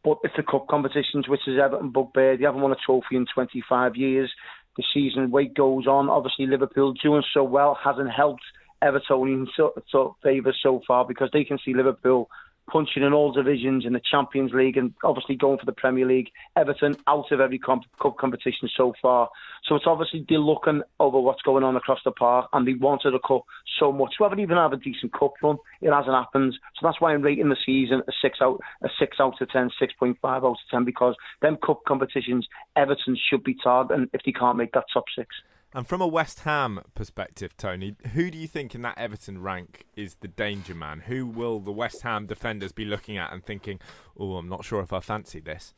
but it's the cup competitions, which is Everton bugbear. They haven't won a trophy in 25 years. The season weight goes on. Obviously, Liverpool doing so well hasn't helped Everton in so, so favour so far because they can see Liverpool punching in all divisions in the Champions League and obviously going for the Premier League. Everton out of every comp- cup competition so far. So it's obviously they're looking over what's going on across the park and they wanted a cup so much. We haven't even had a decent cup run. It hasn't happened. So that's why I'm rating the season a six out a six out of ten, six point five out of ten because them cup competitions Everton should be targeting if they can't make that top six. And from a West Ham perspective, Tony, who do you think in that Everton rank is the danger man? Who will the West Ham defenders be looking at and thinking, "Oh, I'm not sure if I fancy this."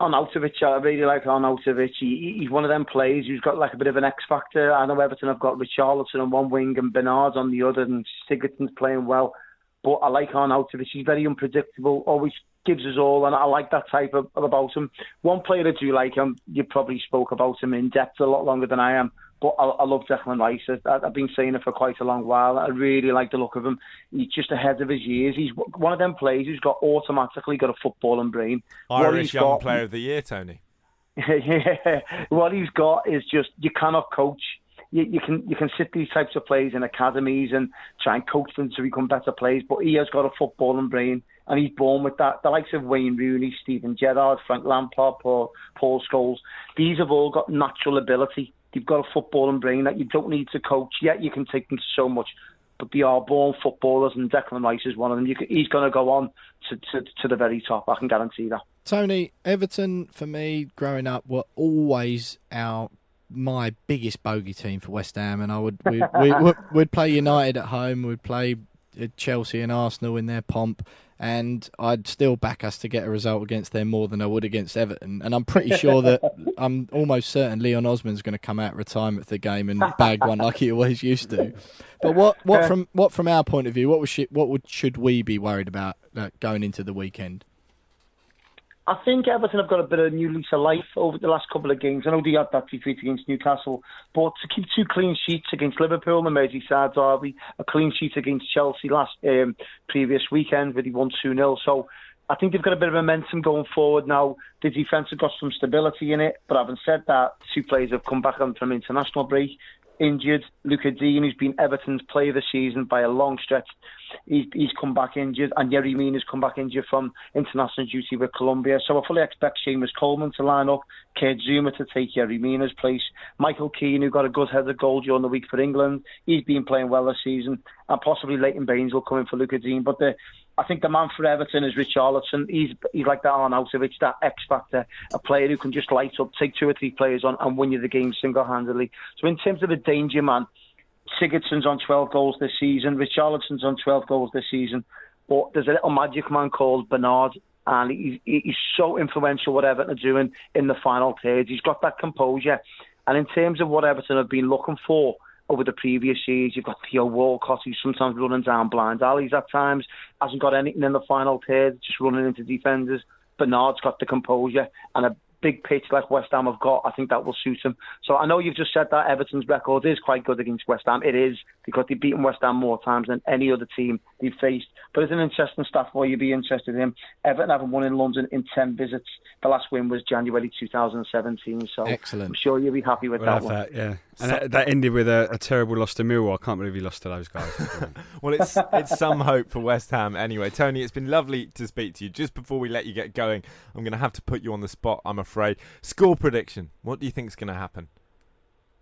Arnautovic, I really like Arnautovic. He, he's one of them players who's got like a bit of an X factor. I know Everton have got Richarlison on one wing and Bernard on the other, and Sigurdsson's playing well. But I like Arnautovic. He's very unpredictable, always gives us all, and I like that type of, of about him. One player I do like him, you probably spoke about him in depth a lot longer than I am, but I, I love Declan Rice. I, I've been saying it for quite a long while. I really like the look of him. He's just ahead of his years. He's one of them players who's got automatically got a football footballing brain. Irish Young got, Player of the Year, Tony. yeah, what he's got is just you cannot coach you, you can you can sit these types of players in academies and try and coach them to become better players. But he has got a footballing brain, and he's born with that. The likes of Wayne Rooney, Steven Gerrard, Frank Lampard, Paul, Paul Scholes, these have all got natural ability. They've got a footballing brain that you don't need to coach. Yet you can take them so much but they are born footballers, and Declan Rice is one of them. Can, he's going to go on to, to, to the very top. I can guarantee that. Tony Everton for me growing up were always our my biggest bogey team for West Ham, and I would we, we, would play United at home, we'd play uh, Chelsea and Arsenal in their pomp, and I'd still back us to get a result against them more than I would against Everton. And I'm pretty sure that I'm almost certain Leon Osman's going to come out retirement for the game and bag one like he always used to. But what, what from what from our point of view, what was what would should we be worried about uh, going into the weekend? I think Everton have got a bit of a new lease of life over the last couple of games. I know they had that defeat against Newcastle, but to keep two clean sheets against Liverpool and the Merseyside derby, a clean sheet against Chelsea last um, previous weekend where they won 2 0. So I think they've got a bit of momentum going forward now. The defence have got some stability in it, but having said that, two players have come back on from international break injured. Lucas Digne, who's been Everton's player the season by a long stretch, he's, he's come back injured, and Yerry Mina's come back injured from international duty with Colombia. So I fully expect Seamus Coleman to line up, Kurt Zouma to take Yerry Mina's place, Michael Keane, who got a good header goal during the week for England, he's been playing well this season, and possibly Leighton Baines will come in for Lucas Digne. But the I think the man for Everton is Richarlison. He's he's like that Arnautovic, that X factor, a player who can just light up, take two or three players on, and win you the game single handedly. So in terms of a danger man, Sigurdsson's on 12 goals this season. Richarlison's on 12 goals this season. But there's a little magic man called Bernard, and he's, he's so influential what Everton are doing in the final third. He's got that composure. And in terms of what Everton have been looking for, over the previous years. You've got Theo Walcott, who's sometimes running down blind alleys at times, hasn't got anything in the final third, just running into defenders. Bernard's got the composure and a big pitch like West Ham have got, I think that will suit them. So I know you've just said that Everton's record is quite good against West Ham. It is because they've beaten West Ham more times than any other team they've faced. But it's an interesting stat for you be interested in. Everton haven't won in London in 10 visits. The last win was January 2017. So Excellent. I'm sure you'll be happy with We'll that have one. that, yeah. And that, that ended with a, a terrible loss to Millwall. I can't believe he lost to those guys. Well, it's it's some hope for West Ham anyway. Tony, it's been lovely to speak to you. Just before we let you get going, I'm going to have to put you on the spot. I'm afraid. Score prediction. What do you think is going to happen?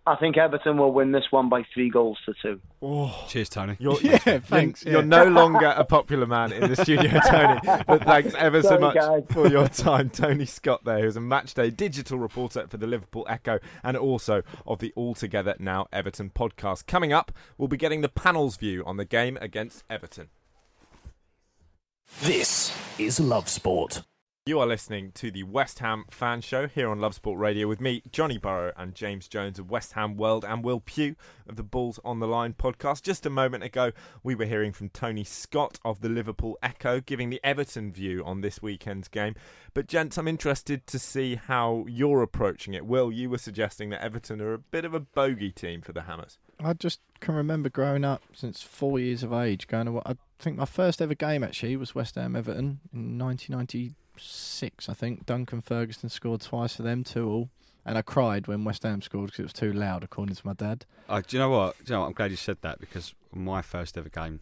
I think Everton will win this one by three goals to two. Oh, Cheers, Tony. you're, Yeah, you're- thanks, You're, no longer a popular man in the studio, Tony. But thanks ever so much guys. for your time, Tony Scott. There, who's a matchday digital reporter for the Liverpool Echo and also of the Altogether Now Everton podcast. Coming up, we'll be getting the panel's view on the game against Everton. This is Love Sport. You are listening to the West Ham Fan Show here on Love Sport Radio with me, Johnny Burrow, and James Jones of West Ham World, and Will Pugh of the Bulls on the Line podcast. Just a moment ago, we were hearing from Tony Scott of the Liverpool Echo, giving the Everton view on this weekend's game. But, gents, I'm interested to see how you're approaching it. Will, you were suggesting that Everton are a bit of a bogey team for the Hammers. I just can remember growing up since four years of age, going to. I think my first ever game actually was West Ham Everton in 1996. I think Duncan Ferguson scored twice for them, two all, and I cried when West Ham scored because it was too loud, according to my dad. Uh, do you know what? Do you know what? I'm glad you said that because my first ever game,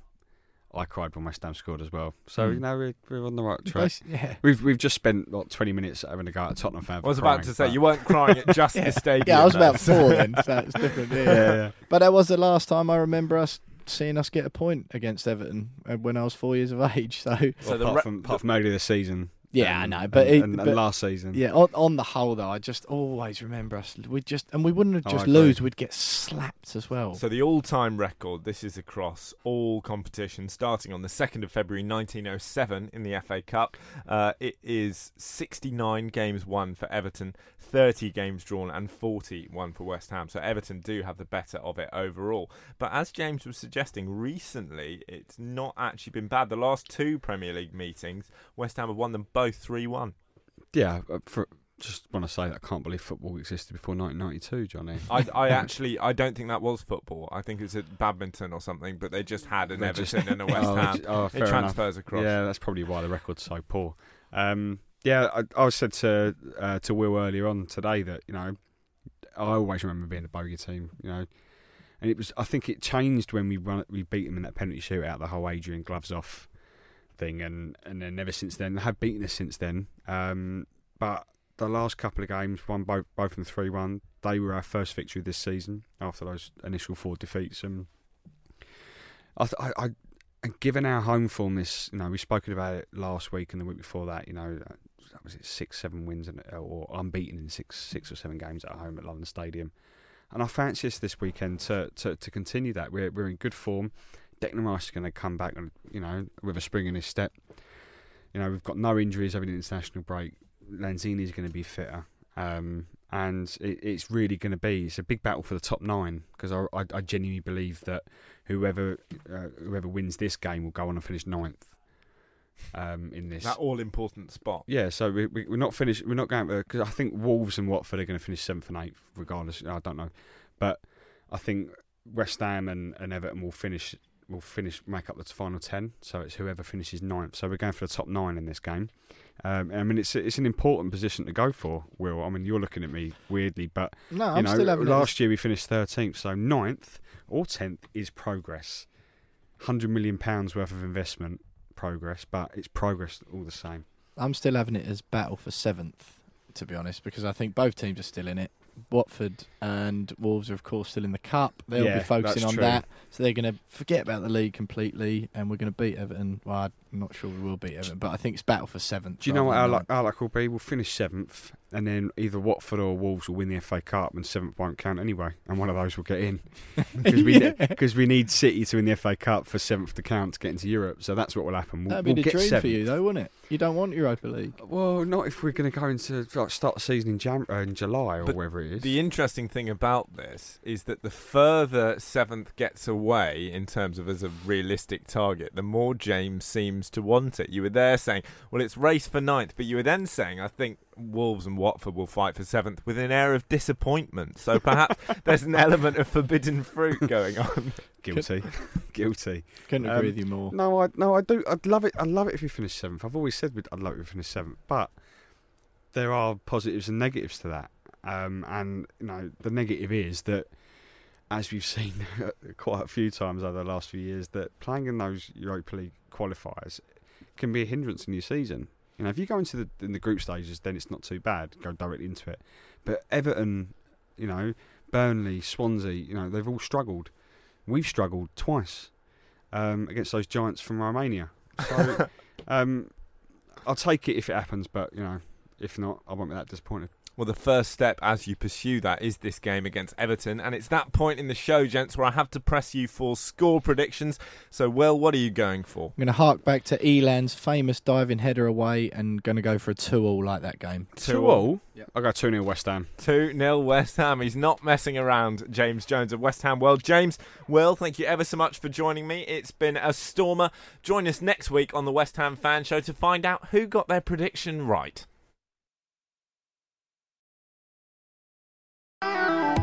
I cried when West Ham scored as well. So Hmm. you know we're, we're on the right track. Yeah. We've we've just spent like 20 minutes having a go at Tottenham fan. I for was about crying, to say, you weren't crying at just the stadium. Yeah, I was about four then, so it's different. Yeah. yeah, yeah. But that was the last time I remember us seeing us get a point against Everton uh, when I was four years of age. So So Well, the apart, re- from, apart from earlier this season. Yeah, and- I know, but and, it- and, and but- last season. yeah, on, on the whole though, I just always remember us. We just and we wouldn't have Oh, just agree. lose; we'd get slapped as well. So the all-time record, this is across all competitions, starting on the 2nd of February 1907 in the FA Cup. Uh, it is 69 games won for Everton, 30 games drawn, and 40 won for West Ham. So Everton do have the better of it overall. But as James was suggesting, recently it's not actually been bad. The last two Premier League meetings, West Ham have won them both 3-1. Yeah, uh, for, just want to say that I can't believe football existed before 1992, Johnny. I, I actually I don't think that was football. I think it's a badminton or something. But they just had an They just- Everton and a West Oh, Ham. oh, it fair enough. transfers across. Yeah, that's probably why the record's so poor. Um, yeah, I, I said to uh, to Will earlier on today that you know I always remember being a bogey team. You know, and it was I think it changed when we run we beat them in that penalty shootout, the whole Adrian gloves off thing, and and then ever since then they have beaten us since then. Um, but the last couple of games, won both both them three one. They were our first victory this season after those initial four defeats, and I, I, I and given our home form, this you know we've spoken about it last week and the week before that. You know, that was it six, seven wins and, or unbeaten in six, six or seven games at home at London Stadium. And I fancy us this weekend to, to, to continue that. We're we're in good form. Declan Rice is going to come back, and you know, with a spring in his step. You know, we've got no injuries over the international break. Lanzini is going to be fitter, um, and it, it's really going to be it's a big battle for the top nine because I, I, I genuinely believe that whoever uh, whoever wins this game will go on and finish ninth um, in this. That all important spot. Yeah, so we, we, we're not finished. We're not going because I think Wolves and Watford are going to finish seventh and eighth, regardless. I don't know, but I think West Ham and, and Everton will finish will finish make up the final ten. So it's whoever finishes ninth. So we're going for the top nine in this game. Um, I mean, it's it's an important position to go for. Will I mean you're looking at me weirdly, but no, I'm know, still having last year we finished thirteenth, so ninth or tenth is progress. Hundred million pounds worth of investment progress, but it's progress all the same. I'm still having it as battle for seventh, to be honest, because I think both teams are still in it. Watford and Wolves are, of course, still in the cup. They'll Yeah, be focusing on true. that, so they're going to forget about the league completely, and we're going to beat Everton. Well, I'm not sure we will beat Everton, but I think it's battle for seventh. Do you know what our luck, our luck will be? We'll finish seventh, and then either Watford or Wolves will win the FA Cup, and seventh won't count anyway, and one of those will get in because we Yeah. we need City to win the FA Cup for seventh to count to get into Europe. So that's what will happen. We'll, That'd be we'll the get dream seventh. for you, though, wouldn't it? You don't want Europa League. Well, not if we're going to go into like start the season in Jan- uh, in July or But wherever it is. The interesting thing about this is that the further seventh gets away in terms of as a realistic target, the more James seems to want it. You were there saying, well, it's race for ninth, but you were then saying, I think, Wolves and Watford will fight for seventh with an air of disappointment. So perhaps there's an element of forbidden fruit going on. Guilty, guilty. Couldn't agree Um, with you more. No, I no, I do. I'd love it. I'd love it if you finish seventh. I've always said we'd, I'd love it if you finish seventh, but there are positives and negatives to that. Um, and you know, the negative is that, as we've seen quite a few times over the last few years, that playing in those Europa League qualifiers can be a hindrance in your season. You know, if you go into the in the group stages, then it's not too bad. Go directly into it. But Everton, you know, Burnley, Swansea, you know, they've all struggled. We've struggled twice um, against those giants from Romania. So um, I'll take it if it happens, but you know, if not, I won't be that disappointed. Well, the first step as you pursue that is this game against Everton, and it's that point in the show, gents, where I have to press you for score predictions. So, Will, what are you going for? I'm going to hark back to Ilan's famous diving header away and going to go for a 2 all like that game. Two all. I'll go two 0 West Ham. 2 0 West Ham. He's not messing around, James Jones of West Ham Well, James, Will, thank you ever so much for joining me. It's been a stormer. Join us next week on the West Ham Fan Show to find out who got their prediction right.